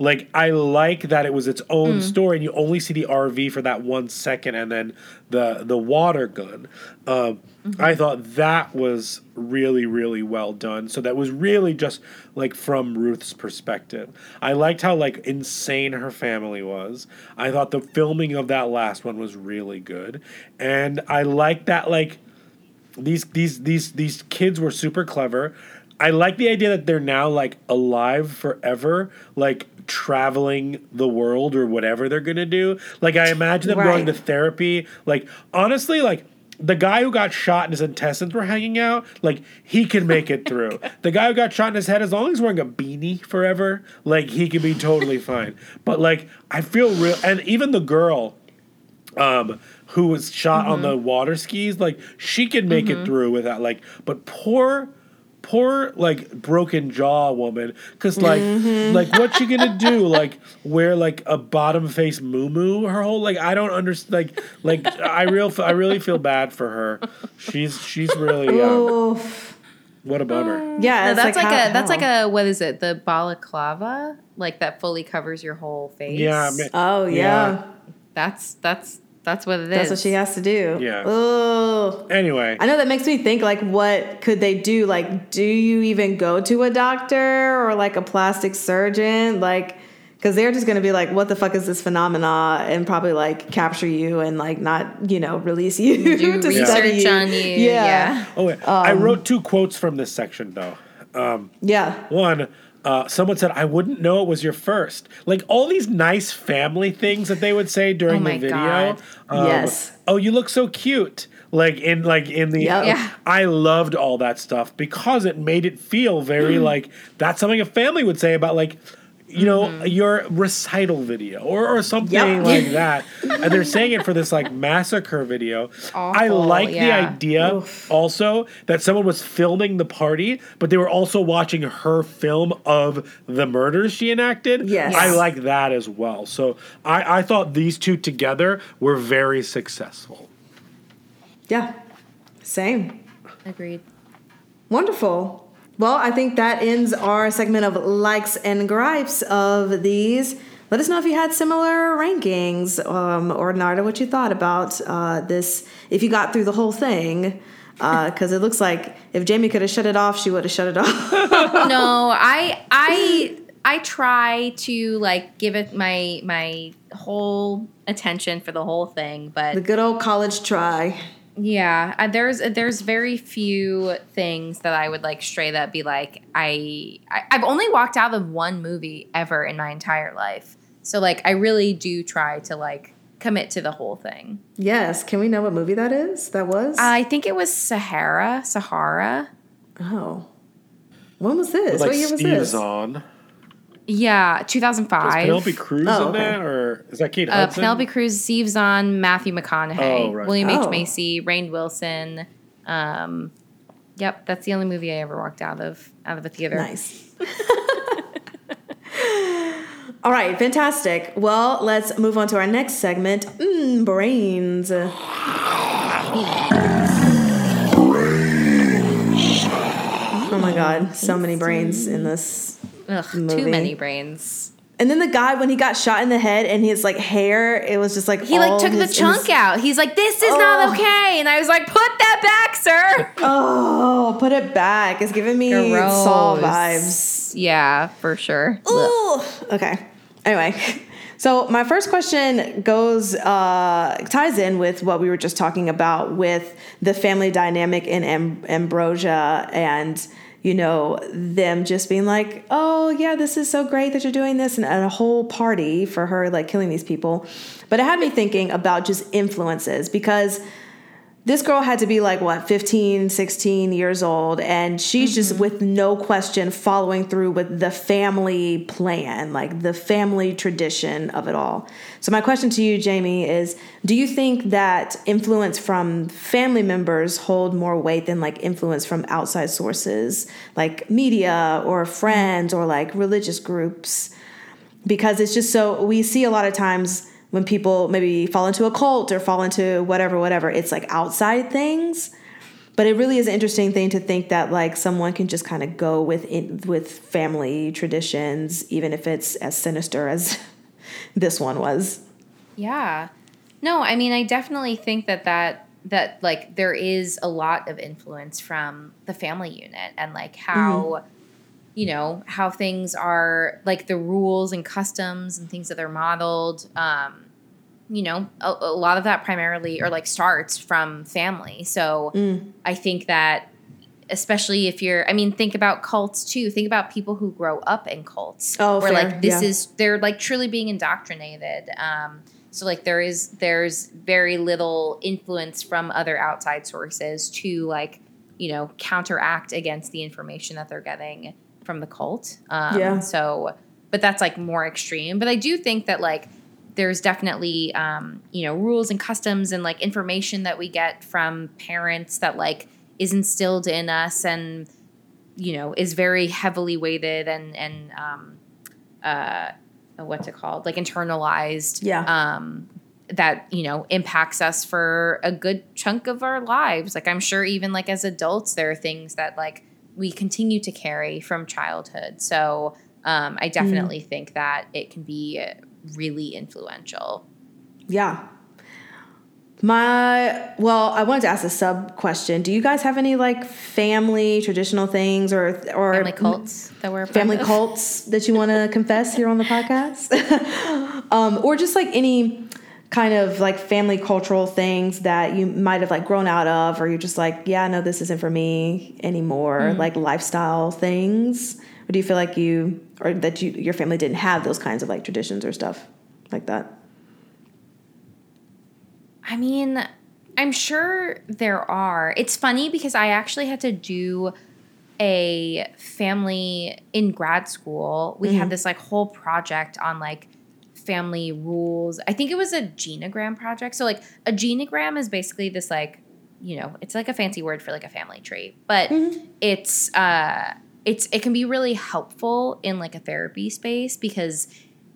Speaker 10: Like I like that it was its own
Speaker 12: Mm.
Speaker 10: story, and you only see the RV for that one second, and then the the water gun. Um, I thought that was really really well done. So that was really just like from Ruth's perspective. I liked how like insane her family was. I thought the filming of that last one was really good, and I liked that like these these these these kids were super clever. I like the idea that they're now like alive forever, like traveling the world or whatever they're gonna do. Like I imagine them going to therapy. Like honestly, like the guy who got shot and his intestines were hanging out, like he can make it through. the guy who got shot in his head, as long as he's wearing a beanie forever, like he can be totally fine. But like I feel real, and even the girl um who was shot on
Speaker 7: Mhm.
Speaker 10: the water skis like she can make
Speaker 7: Mhm.
Speaker 10: it through without like but poor poor like broken jaw woman because like
Speaker 7: Mhm.
Speaker 10: like what's she gonna do like wear like a bottom face moo her whole like i don't understand like like i real i really feel bad for her she's she's really um, what a bummer
Speaker 8: Yeah,
Speaker 7: No, that's
Speaker 8: like
Speaker 7: like,
Speaker 8: how-
Speaker 7: a that's like a what is it? The balaclava, like that fully covers your whole face.
Speaker 10: Yeah, ma-
Speaker 8: Oh yeah.
Speaker 7: That's that's that's what it is.
Speaker 8: That's what she has to do.
Speaker 10: Yeah.
Speaker 8: Oh.
Speaker 10: Anyway.
Speaker 8: I know that makes me think like what could they do? Like do you even go to a doctor or like a plastic surgeon? Like cuz they're just going to be like what the fuck is this phenomena and probably like capture you and like not, you know, release you
Speaker 7: Do
Speaker 8: to study
Speaker 7: research
Speaker 8: you.
Speaker 7: on you, yeah.
Speaker 10: oh wait, i
Speaker 8: Um,
Speaker 10: wrote two quotes from this section though um
Speaker 8: Yeah.
Speaker 10: One, uh, someone said, "I wouldn't know it was your first. Like all these nice family things that they would say during
Speaker 7: Oh my
Speaker 10: the video.
Speaker 7: God.
Speaker 8: Yes.
Speaker 10: Oh, you look so cute. Like in like in the.
Speaker 8: Yep. Yeah.
Speaker 10: I loved all that stuff because it made it feel very like that's something a family would say about like. You know mm-hmm. your recital video or, or something
Speaker 8: Yep.
Speaker 10: like that, and they're saying it for this like massacre video. I
Speaker 7: Awful,
Speaker 10: like the
Speaker 7: yeah.
Speaker 10: idea also that someone was filming the party, but they were also watching her film of the murders she enacted.
Speaker 8: Yes.
Speaker 10: I like that as well. So I, I thought these two together were very successful.
Speaker 8: Yeah. Same.
Speaker 7: Agreed.
Speaker 8: Wonderful. Well, I think that ends our segment of likes and gripes of these. Let us know if you had similar rankings, um, or Narda, what you thought about uh, this. If you got through the whole thing, because it looks like if Jamie could have shut it off, she would have shut it off.
Speaker 7: no, I I I try to like give it my my whole attention for the whole thing, but
Speaker 8: the good old college try.
Speaker 7: Yeah, uh, there's there's very few things that I would like straight up be like I, I I've only walked out of one movie ever in my entire life. So like I really do try to like commit to the whole thing.
Speaker 8: Yes. Can we know what movie that is? That was?
Speaker 7: I think it was Sahara, Sahara.
Speaker 8: oh. When was this?
Speaker 10: like
Speaker 8: what year was
Speaker 10: Steve
Speaker 8: this?
Speaker 10: Zahn.
Speaker 7: Yeah, 2005.
Speaker 10: Is Penelope Cruz
Speaker 8: oh,
Speaker 10: in that, or is that Kate
Speaker 7: uh,
Speaker 10: Hudson?
Speaker 7: Penelope Cruz, Steve Zahn, Matthew McConaughey,
Speaker 10: oh, right.
Speaker 7: William
Speaker 8: oh. H.
Speaker 7: Macy, Rainn Wilson. Um, yep, that's the only movie I ever walked out of out of a theater.
Speaker 8: Nice. All right, fantastic. Well, let's move on to our next segment, mm, brains. brains. Oh my god, so many brains in this
Speaker 7: Ugh,
Speaker 8: movie.
Speaker 7: too many brains.
Speaker 8: And then the guy when he got shot in the head and his like hair, it was just like
Speaker 7: He like took the chunk
Speaker 8: his-
Speaker 7: out. He's like, "This is
Speaker 8: Oh.
Speaker 7: not okay," and I was like, "Put that back, sir."
Speaker 8: Oh, put it back. It's giving me
Speaker 7: Gross.
Speaker 8: vibes.
Speaker 7: Yeah, for sure.
Speaker 8: Ooh. Okay. Anyway, so my first question goes uh, ties in with what we were just talking about with the family dynamic in Am- Ambrosia and you know them just being like, oh yeah, this is so great that you're doing this, and a whole party for her like killing these people. But it had me thinking about just influences because this girl had to be like what 15 16 years old and she's just mm-hmm. with no question following through with the family plan like the family tradition of it all. So my question to you jamie is do you think that influence from family members hold more weight than like influence from outside sources like media or friends or like religious groups? Because it's just so we see a lot of times when people maybe fall into a cult or fall into whatever whatever it's like outside things. But it really is an interesting thing to think that like someone can just kind of go with in, with family traditions even if it's as sinister as this one was.
Speaker 7: Yeah. No, I mean, I definitely think that that that like there is a lot of influence from the family unit and like how mm-hmm. You know how things are like the rules and customs and things that they're modeled um you know a, a lot of that primarily or like starts from family. So i think that especially if you're i mean think about cults too. Think about people who grow up in cults.
Speaker 8: Oh,
Speaker 7: where
Speaker 8: fair,
Speaker 7: like this
Speaker 8: yeah.
Speaker 7: is they're like truly being indoctrinated. Um so like there is there's very little influence from other outside sources to like you know counteract against the information that they're getting from the cult um
Speaker 8: Yeah.
Speaker 7: so but that's like more extreme but i do think that like there's definitely um, you know rules and customs and like information that we get from parents that like is instilled in us and you know is very heavily weighted and and um, uh, what's it called like internalized
Speaker 8: Yeah.
Speaker 7: um, that you know impacts us for a good chunk of our lives like i'm sure even like as adults there are things that like we continue to carry from childhood. So um, i definitely think that it can be really influential.
Speaker 8: Yeah. My well i wanted to ask a sub question. Do you guys have any like family traditional things or or
Speaker 7: family cults that were
Speaker 8: family cults that you want to confess here on the podcast? Um, or just like any kind of like family cultural things that you might have like grown out of or you're just like yeah no this isn't for me anymore
Speaker 7: Mm.
Speaker 8: like lifestyle things or do you feel like you or that you your family didn't have those kinds of like traditions or stuff like that
Speaker 7: I mean, I'm sure there are. It's funny because I actually had to do a family in grad school. We had this like whole project on like family rules. I think it was a genogram project. So like a genogram is basically this like, you know, it's like a fancy word for like a family tree, but it's uh it's it can be really helpful in like a therapy space because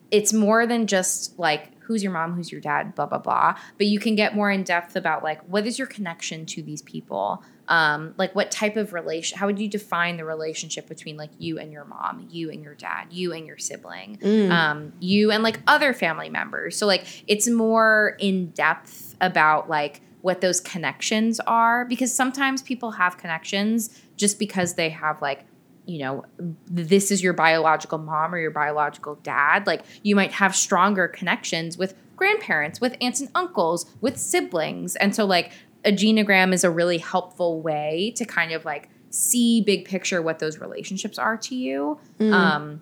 Speaker 7: it's more than just like who's your mom, who's your dad, blah blah blah. But you can get more in depth about like what is your connection to these people, um, like what type of relation. How would you define the relationship between like you and your mom, you and your dad, you and your sibling, um, you and like other family members. So like it's more in depth about like what those connections are because sometimes people have connections just because they have like you know, this is your biological mom or your biological dad. Like you might have stronger connections with grandparents, with aunts and uncles, with siblings. And so like a genogram is a really helpful way to kind of like see big picture what those relationships are to you. Um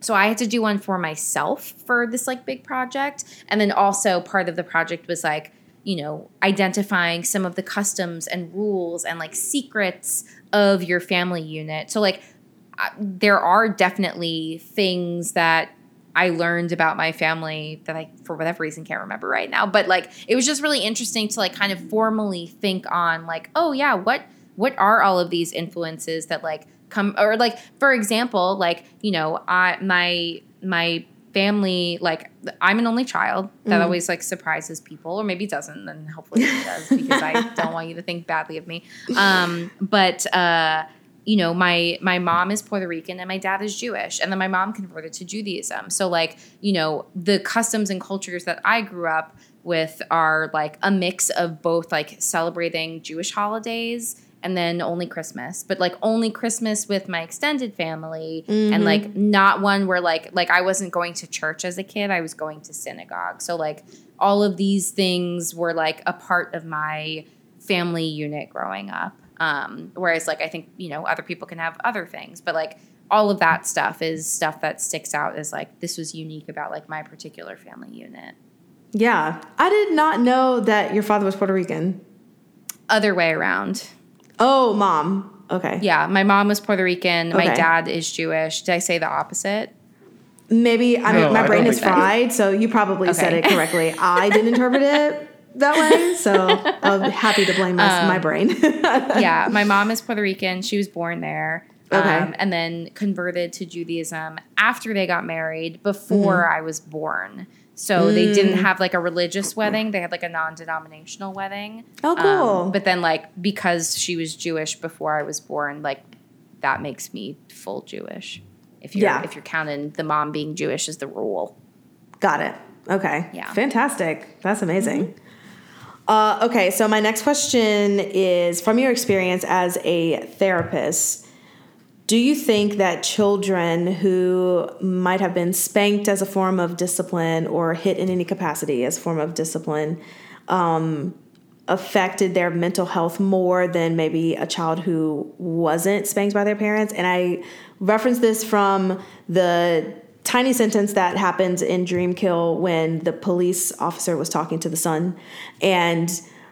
Speaker 7: so I had to do one for myself for this like big project. And then also part of the project was like, you know, identifying some of the customs and rules and like secrets of your family unit. So like there are definitely things that I learned about my family that I, for whatever reason, can't remember right now. But like, it was just really interesting to like kind of formally think on like, oh yeah, what what are all of these influences that like come or like for example, like you know, I my my family like I'm an only child that always like surprises people or maybe doesn't and hopefully it does because I don't want you to think badly of me. Um, but uh, you know, my my mom is Puerto Rican and my dad is Jewish, and then my mom converted to Judaism. So like, you know, the customs and cultures that I grew up with are like a mix of both like celebrating Jewish holidays and then only Christmas, but like only Christmas with my extended family and like mm-hmm. not one where like like I wasn't going to church as a kid, I was going to synagogue. So like all of these things were like a part of my family unit growing up. Um whereas like I think, you know, other people can have other things, but like all of that stuff is stuff that sticks out as like this was unique about like my particular family unit.
Speaker 8: Yeah. I did not know that your father was Puerto Rican.
Speaker 7: Other way around.
Speaker 8: Oh, mom. Okay.
Speaker 7: Yeah, my mom was Puerto Rican. My dad is Jewish. Did I say the opposite?
Speaker 8: Maybe I mean
Speaker 10: No,
Speaker 8: my
Speaker 10: I
Speaker 8: brain is
Speaker 10: think so.
Speaker 8: fried, so you probably said it correctly. I didn't interpret it that way, so I'm happy to blame my,
Speaker 7: Um,
Speaker 8: my brain.
Speaker 7: yeah, my mom is Puerto Rican. She was born there.
Speaker 8: Okay.
Speaker 7: Um, and then converted to Judaism after they got married, before
Speaker 8: Mm-hmm.
Speaker 7: I was born. So they didn't
Speaker 8: Mm.
Speaker 7: have like a religious wedding. They had like a non-denominational wedding.
Speaker 8: Oh,
Speaker 7: Um,
Speaker 8: cool.
Speaker 7: but then like because she was Jewish before I was born, like that makes me full Jewish. If you're
Speaker 8: Yeah.
Speaker 7: if you're counting the mom being Jewish as the rule.
Speaker 8: Got it. Okay.
Speaker 7: Yeah.
Speaker 8: Fantastic. That's amazing. Uh, okay, so my next question is from your experience as a therapist, do you think that children who might have been spanked as a form of discipline or hit in any capacity as a form of discipline um, affected their mental health more than maybe a child who wasn't spanked by their parents? And I reference this from the tiny sentence that happens in Dreamkill when the police officer was talking to the son. And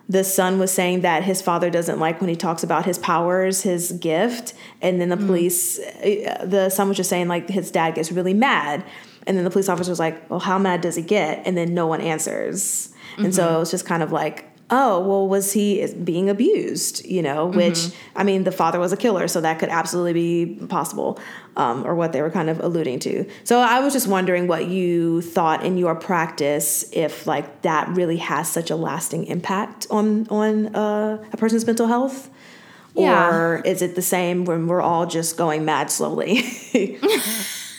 Speaker 8: the son was saying that his father doesn't like when he talks about his powers, his gift, and then the police, uh, the son was just saying like his dad gets really mad, and then the police officer was like, "Well, how mad does he get?" And then no one answers, and so it was just kind of like, "Oh, well, was he being abused?" You know, which I mean, the father was a killer, so that could absolutely be possible, um, or what they were kind of alluding to. So I was just wondering what you thought in your practice if like that really has such a lasting impact on on uh, a person's mental health.
Speaker 7: Yeah.
Speaker 8: Or is it the same when we're all just going mad slowly?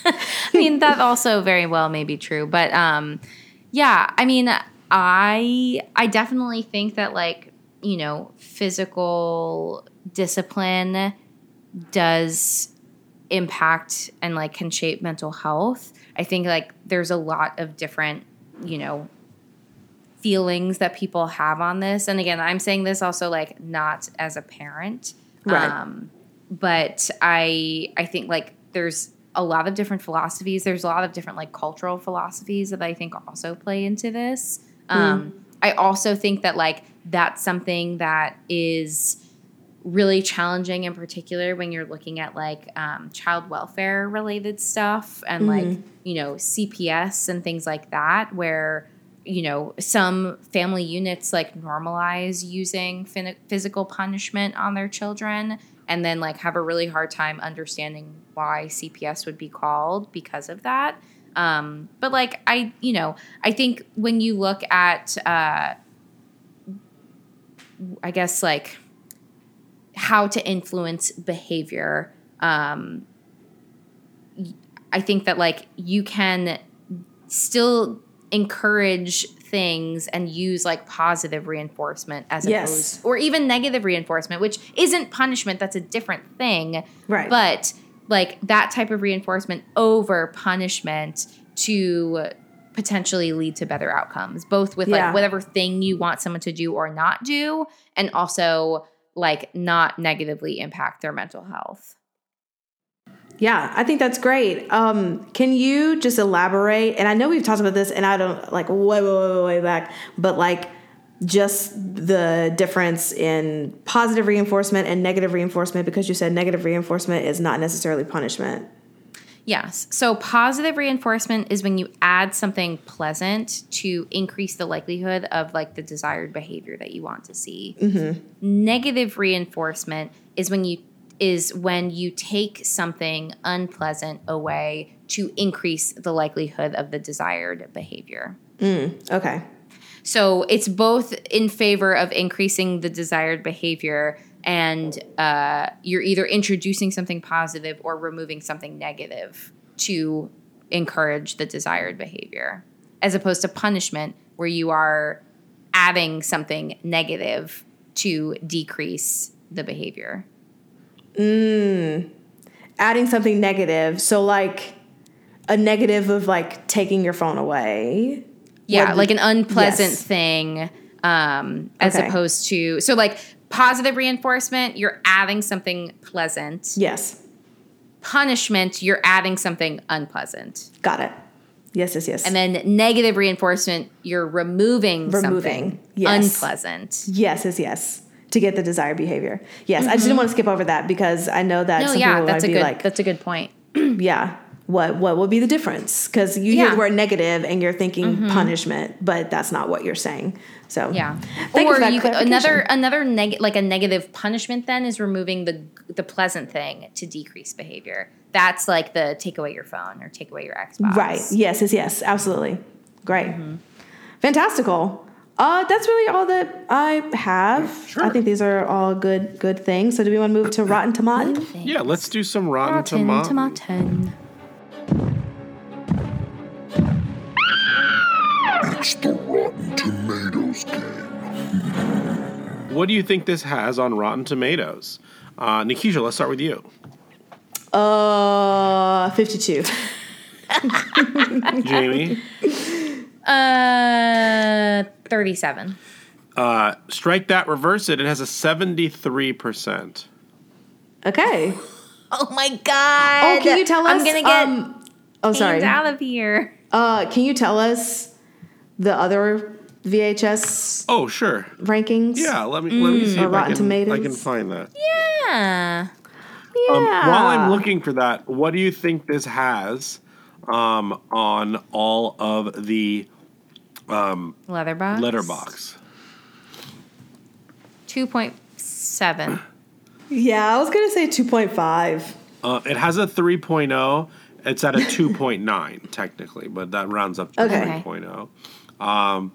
Speaker 7: I mean, that also very well may be true, but um, yeah, I mean, I I definitely think that like you know physical discipline does impact and like can shape mental health. I think like there's a lot of different you know feelings that people have on this, and again, I'm saying this also like not as a parent,
Speaker 8: Right.
Speaker 7: Um, but I I think like there's a lot of different philosophies. There's a lot of different like cultural philosophies that I think also play into this. Um, I also think that like that's something that is really challenging in particular when you're looking at like um, child welfare related stuff and like you know CPS and things like that where you know some family units like normalize using fin- physical punishment on their children and then like have a really hard time understanding why CPS would be called because of that um, but like I you know I think when you look at uh, I guess like how to influence behavior um, I think that like you can still encourage things and use like positive reinforcement as
Speaker 8: Yes.
Speaker 7: opposed or even negative reinforcement which isn't punishment that's a different thing
Speaker 8: Right.
Speaker 7: but like that type of reinforcement over punishment to potentially lead to better outcomes both with
Speaker 8: Yeah.
Speaker 7: like whatever thing you want someone to do or not do and also like not negatively impact their mental health
Speaker 8: Yeah, I think that's great. Um, can you just elaborate? And I know we've talked about this, and I don't like way, way, way, way back, but like just the difference in positive reinforcement and negative reinforcement because you said negative reinforcement is not necessarily punishment.
Speaker 7: Yes. So positive reinforcement is when you add something pleasant to increase the likelihood of like the desired behavior that you want to see. Mm-hmm. Negative reinforcement is when you is when you take something unpleasant away to increase the likelihood of the desired behavior.
Speaker 8: Mm, okay.
Speaker 7: So it's both in favor of increasing the desired behavior and uh, you're either introducing something positive or removing something negative to encourage the desired behavior, as opposed to punishment, where you are adding something negative to decrease the behavior.
Speaker 8: Mm. Adding something negative. So, like a negative of like taking your phone away.
Speaker 7: Yeah, like an unpleasant
Speaker 8: Yes.
Speaker 7: thing, um, as
Speaker 8: Okay.
Speaker 7: opposed to so like positive reinforcement, you're adding something pleasant.
Speaker 8: Yes.
Speaker 7: Punishment, you're adding something unpleasant.
Speaker 8: Got it. Yes, yes, yes.
Speaker 7: And then negative reinforcement, you're removing,
Speaker 8: Removing,
Speaker 7: something
Speaker 8: yes.
Speaker 7: unpleasant.
Speaker 8: Yes, yes, yes. To get the desired behavior. Yes, I just didn't want to skip over that because I know that
Speaker 7: Mm-hmm. No,
Speaker 8: some
Speaker 7: yeah,
Speaker 8: people
Speaker 7: that's
Speaker 8: might
Speaker 7: a
Speaker 8: be
Speaker 7: good
Speaker 8: like,
Speaker 7: that's a good point.
Speaker 8: yeah, what what would be the difference? Because you hear the word negative and you're thinking punishment, but that's not what you're saying. So
Speaker 7: Yeah.
Speaker 8: Thank
Speaker 7: or
Speaker 8: for
Speaker 7: you could, another another neg- like a negative punishment then is removing the the pleasant thing to decrease behavior. That's like the take away your phone or take away your Xbox.
Speaker 8: Right. Yes, yes, yes. Absolutely. Great.
Speaker 7: Mm-hmm.
Speaker 8: Fantastical. Uh, that's really all that I have. I think these are all good good things. So do we want to move to Rotten Tomato?
Speaker 10: Yeah, let's do some Rotten,
Speaker 7: Rotten
Speaker 10: Tomato.
Speaker 11: It's the Rotten Tomatoes game.
Speaker 10: What do you think this has on Rotten Tomatoes? Uh, Nikisha, let's start with you.
Speaker 8: Uh, 52.
Speaker 10: Jamie,
Speaker 7: Uh, thirty-seven.
Speaker 10: uh, strike that, reverse it. It has a 73%.
Speaker 8: Okay.
Speaker 7: Oh my god!
Speaker 8: Oh, can you tell us?
Speaker 7: I'm gonna get
Speaker 8: um, oh, sorry.
Speaker 7: out of here.
Speaker 8: Uh, can you tell us the other VHS
Speaker 10: Oh, sure.
Speaker 8: rankings?
Speaker 10: Yeah, let me let me see
Speaker 8: Or
Speaker 10: if I
Speaker 8: Rotten
Speaker 10: can,
Speaker 8: Tomatoes?
Speaker 10: I can find that.
Speaker 7: Yeah.
Speaker 8: Yeah.
Speaker 10: Um, while I'm looking for that, what do you think this has um, on all of the
Speaker 7: Letterboxd.
Speaker 10: Letterboxd?
Speaker 7: Two point seven.
Speaker 8: yeah, I was gonna say 2.5.
Speaker 10: Uh, it has a 3.0. It's at a 2.9 technically, but that rounds up to
Speaker 8: Okay.
Speaker 10: 3.0. Um,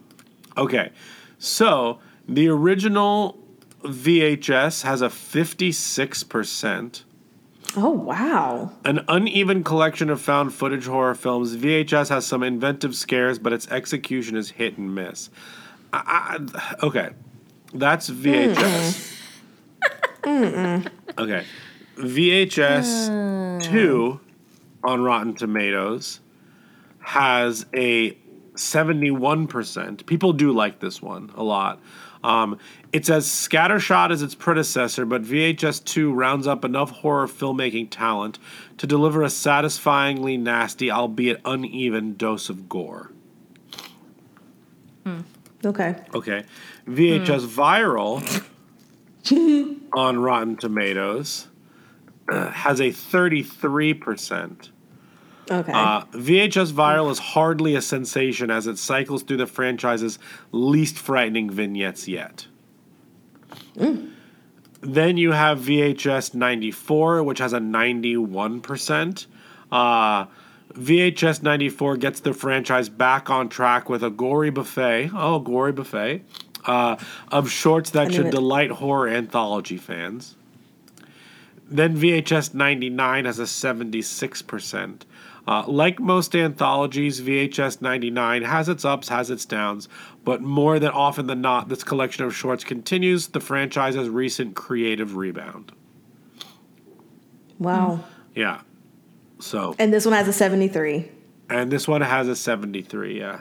Speaker 10: okay, so the original VHS has a 56%.
Speaker 8: Oh wow.
Speaker 10: An uneven collection of found footage horror films, VHS has some inventive scares, but its execution is hit and miss. I, I, okay, that's VHS. okay, VHS 2 on Rotten Tomatoes has a 71%. People do like this one a lot. Um, it's as scattershot as its predecessor, but VHS 2 rounds up enough horror filmmaking talent to deliver a satisfyingly nasty, albeit uneven, dose of gore.
Speaker 8: Okay.
Speaker 10: Okay. VHS Viral on Rotten Tomatoes uh, has a 33%.
Speaker 8: Okay.
Speaker 10: Uh, VHS Viral is hardly a sensation as it cycles through the franchise's least frightening vignettes yet. Then you have VHS 94, which has a 91%. Uh, VHS 94 gets the franchise back on track with a gory buffet. Oh, gory buffet. Uh, of shorts that should delight horror anthology fans. Then VHS 99 has a 76%. Uh, like most anthologies, VHS 99 has its ups, has its downs, but more than often than not, this collection of shorts continues the franchise's recent creative rebound.
Speaker 8: wow.
Speaker 10: Yeah. So,
Speaker 8: And this one has a 73.
Speaker 10: and this one has a 73, yeah.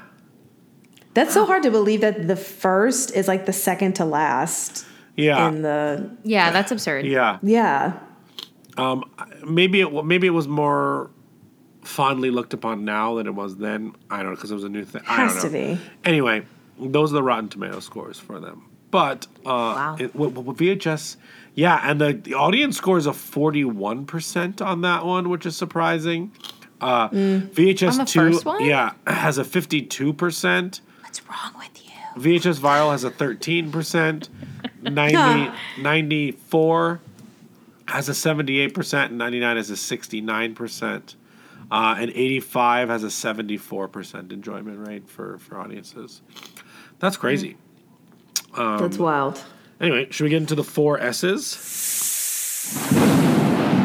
Speaker 8: That's so hard to believe that the first is like the second to last
Speaker 10: Yeah.
Speaker 8: in the
Speaker 7: Yeah, that's absurd.
Speaker 10: yeah.
Speaker 8: yeah.
Speaker 10: Maybe it maybe it was more fondly looked upon now than it was then. I don't know because it was a new thing. I don't
Speaker 8: Has to be.
Speaker 10: Anyway, those are the Rotten Tomato scores for them. But uh, it, w- w- VHS, yeah, and the, the audience score is a forty-one percent on that one, which is surprising. Uh, VHS
Speaker 7: On the
Speaker 10: two,
Speaker 7: first one?
Speaker 10: yeah, has a fifty-two percent.
Speaker 7: What's wrong with you?
Speaker 10: VHS Viral has a 13%. 90, 94 has a 78%. And 99 has a 69%. Uh, and 85 has a 74% enjoyment rate for, for audiences. That's crazy.
Speaker 8: That's
Speaker 10: Um,
Speaker 8: wild.
Speaker 10: Anyway, should we get into the four S's?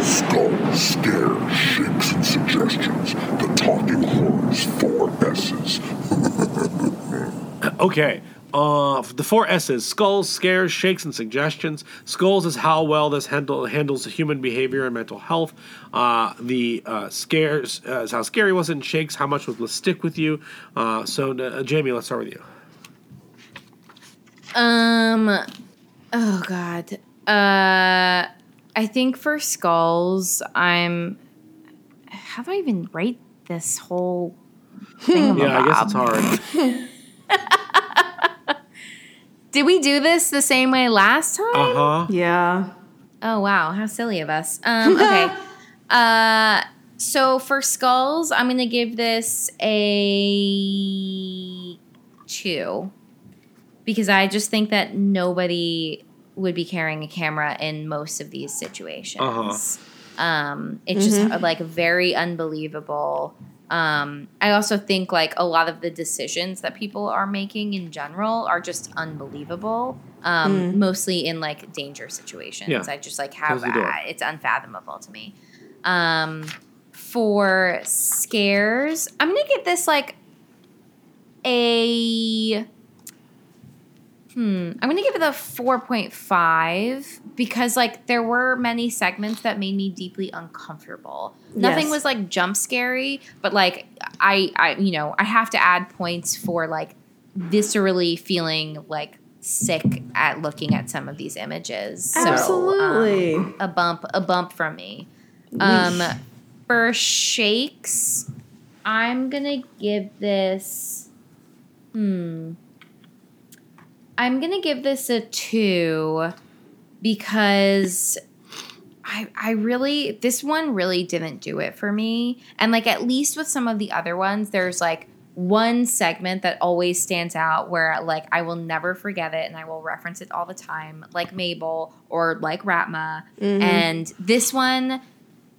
Speaker 11: Skull, scare, shakes, and suggestions. The talking horns, four S's.
Speaker 10: Okay. Uh, the four S's: skulls, scares, shakes, and suggestions. Skulls is how well this handle, handles human behavior and mental health. Uh, the uh, scares uh, is how scary was it. Shakes, how much will stick with you. Uh, so, uh, Jamie, let's start with you.
Speaker 7: Um. Oh God. Uh, I think for skulls, I'm. How do I even rate this whole thing?
Speaker 10: Yeah, I guess it's hard.
Speaker 7: Did we do this the same way last time?
Speaker 10: Uh huh.
Speaker 8: Yeah.
Speaker 7: Oh wow, how silly of us. Um, okay. uh, so for skulls, I'm gonna give this a two because I just think that nobody would be carrying a camera in most of these situations.
Speaker 10: Uh-huh.
Speaker 7: Um, it's just uh, like very unbelievable. Um, I also think like a lot of the decisions that people are making in general are just unbelievable. Um, Mostly in like danger situations.
Speaker 10: Yeah.
Speaker 7: I just like have
Speaker 10: Close the door.
Speaker 7: uh, it's unfathomable to me. Um, for scares, I'm gonna give this like a Hmm. I'm gonna give it a 4.5 because like there were many segments that made me deeply uncomfortable. Nothing
Speaker 8: Yes.
Speaker 7: was like jump scary, but like I I you know, I have to add points for like viscerally feeling like sick at looking at some of these images. So, um,
Speaker 8: Absolutely.
Speaker 7: a bump a bump from me. Um for shakes, I'm gonna give this hmm I'm gonna give this a two because I I really this one really didn't do it for me. And like at least with some of the other ones, there's like one segment that always stands out where like I will never forget it and I will reference it all the time, like Mabel or like Raatma. Mm-hmm. And this one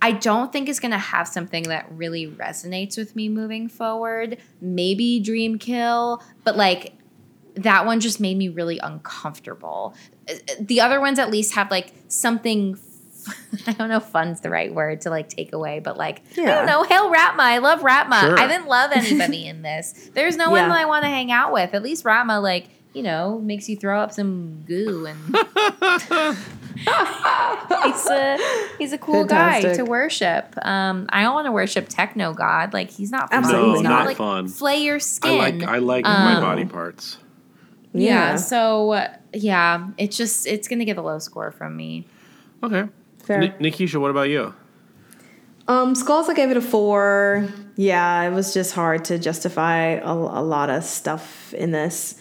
Speaker 7: I don't think is going to have something that really resonates with me moving forward. Maybe Dreamkill, but like that one just made me really uncomfortable. The other ones at least have like something. I don't know if fun's the right word to like take away, but like I don't know. Hail Raatma, I love Raatma.
Speaker 10: Sure.
Speaker 7: I didn't love anybody in this. There's no one that I want to hang out with. At least Raatma, like you know, makes you throw up some goo and he's a he's a cool guy to worship. Um, I don't want to worship techno god. Like he's not fun.
Speaker 8: Absolutely
Speaker 7: He's
Speaker 10: No,
Speaker 7: not
Speaker 10: not
Speaker 7: like
Speaker 10: fun.
Speaker 7: flay your
Speaker 10: I
Speaker 7: skin.
Speaker 10: like I like my
Speaker 7: Um,
Speaker 10: body parts.
Speaker 7: Yeah.
Speaker 8: Yeah.
Speaker 7: So uh, yeah, it's just it's gonna get a low score from me.
Speaker 10: Okay.
Speaker 8: Fair.
Speaker 10: Ni- Nikisha, what about you?
Speaker 8: Um, Skulls, I gave it a four. Yeah, it was just hard to justify a, a lot of stuff in this.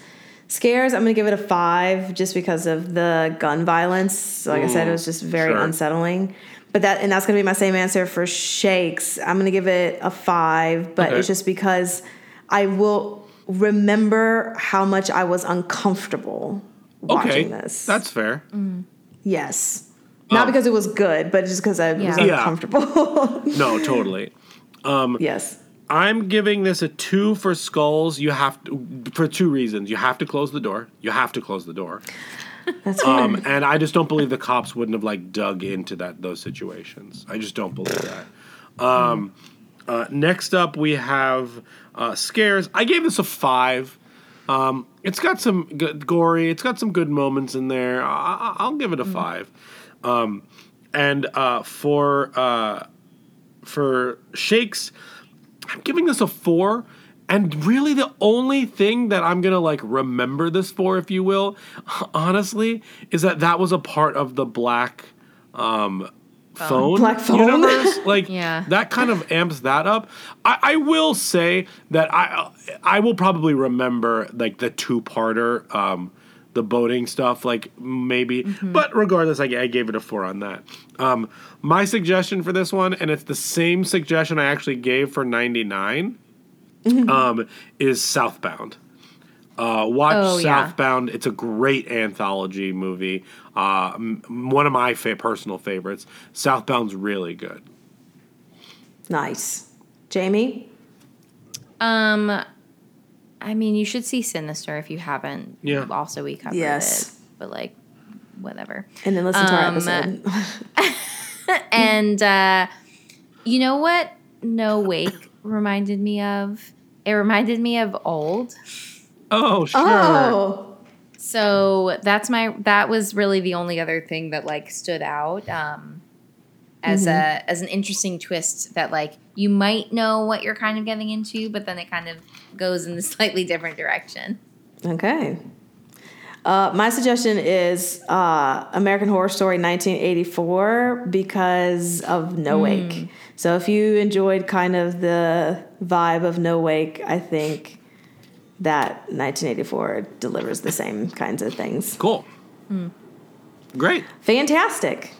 Speaker 8: Scares, I'm gonna give it a five just because of the gun violence. Like I said, it was just very
Speaker 10: sure.
Speaker 8: unsettling. But that and that's gonna be my same answer for Shakes. I'm gonna give it a five, but
Speaker 10: Okay.
Speaker 8: it's just because I will remember how much I was uncomfortable watching
Speaker 10: Okay,
Speaker 8: this.
Speaker 10: that's fair.
Speaker 8: yes. Not
Speaker 10: Um,
Speaker 8: because it was good, but just because I was
Speaker 7: Yeah.
Speaker 10: Yeah.
Speaker 8: uncomfortable.
Speaker 10: No, totally.
Speaker 8: yes.
Speaker 10: I'm giving this a two for skulls. You have to for two reasons. You have to close the door. You have to close the door.
Speaker 8: That's.
Speaker 10: Um, and I just don't believe the cops wouldn't have like dug into that those situations. I just don't believe that. Um, uh, next up, we have uh, scares. I gave this a five. Um, it's got some good, gory. It's got some good moments in there. I, I- I'll give it a five. Um, and uh, for uh, for shakes, I'm giving this a four. And really, the only thing that I'm gonna like remember this for, if you will, honestly, is that that was a part of the black um, phone,
Speaker 8: Black phone?
Speaker 10: universe. Like
Speaker 7: Yeah.
Speaker 10: that kind of amps that up. I, I will say that I I will probably remember like the two parter. Um, the boating stuff, like maybe, but regardless, I, I gave it a four on that. Um, my suggestion for this one, and it's the same suggestion I actually gave for 99, um, is Southbound. Uh, watch
Speaker 7: Oh, yeah.
Speaker 10: Southbound. It's a great anthology movie. Uh, m- one of my fa- personal favorites. Southbound's really good.
Speaker 8: Nice. Jamie?
Speaker 7: Um, I mean, you should see Sinister if you haven't.
Speaker 10: Yeah.
Speaker 7: Also, we covered
Speaker 8: Yes.
Speaker 7: it, but like, whatever.
Speaker 8: And then listen to our
Speaker 7: Um,
Speaker 8: episode.
Speaker 7: and uh, you know what? No Wake reminded me of. It reminded me of old.
Speaker 10: Oh, sure.
Speaker 8: oh,
Speaker 7: So that's my. That was really the only other thing that like stood out um, as a as an interesting twist. That like you might know what you're kind of getting into, but then it kind of goes in a slightly different direction.
Speaker 8: okay. Uh, my suggestion is uh, American Horror Story 1984 because of No Wake. So if you enjoyed kind of the vibe of No Wake, I think that 1984 delivers the same kinds of things.
Speaker 10: Cool. Great.
Speaker 8: Fantastic.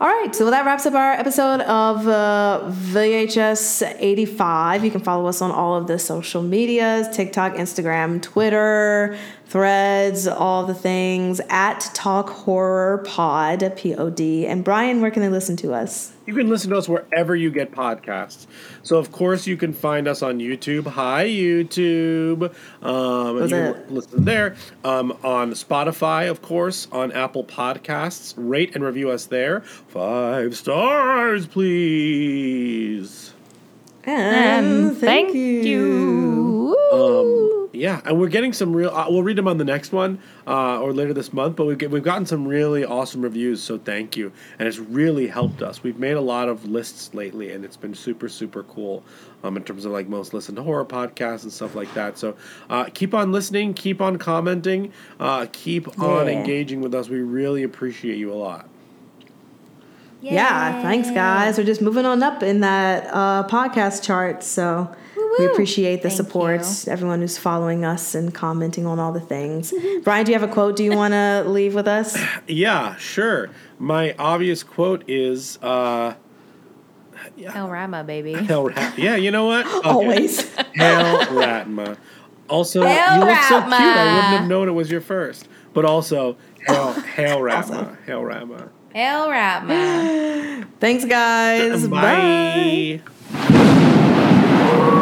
Speaker 8: All right, so that wraps up our episode of uh, VHS 85. You can follow us on all of the social medias TikTok, Instagram, Twitter, threads, all the things at Talk Horror Pod, P O D. And Bryan, where can they listen to us?
Speaker 10: You can listen to us wherever you get podcasts. So, of course, you can find us on YouTube. Hi, YouTube. Um, you can listen there. Um, on Spotify, of course. On Apple Podcasts. Rate and review us there. Five stars, please.
Speaker 8: And
Speaker 7: thank you.
Speaker 10: Um, yeah, and we're getting some real. Uh, we'll read them on the next one uh, or later this month. But we've get, we've gotten some really awesome reviews, so thank you, and it's really helped us. We've made a lot of lists lately, and it's been super super cool um, in terms of like most listened to horror podcasts and stuff like that. So uh, keep on listening, keep on commenting, uh, keep on
Speaker 8: Yeah.
Speaker 10: engaging with us. We really appreciate you a lot.
Speaker 8: Yeah, thanks, guys. We're just moving on up in that uh, podcast chart. So we appreciate the
Speaker 7: Thank
Speaker 8: support, everyone who's following us and commenting on all the things. Bryan, do you have a quote? Do you want to leave with us?
Speaker 10: Yeah, sure. My obvious quote is. Uh,
Speaker 7: El Rama, baby.
Speaker 10: Hell rat. Yeah, you know what? Okay.
Speaker 8: Always.
Speaker 10: Hail Raatma. Also,
Speaker 7: Hail
Speaker 10: you look so cute. I wouldn't have known it was your first. But also, Hail, hail Raatma. Hail Raatma.
Speaker 7: El Mom.
Speaker 8: Thanks, guys. Bye.
Speaker 10: Bye.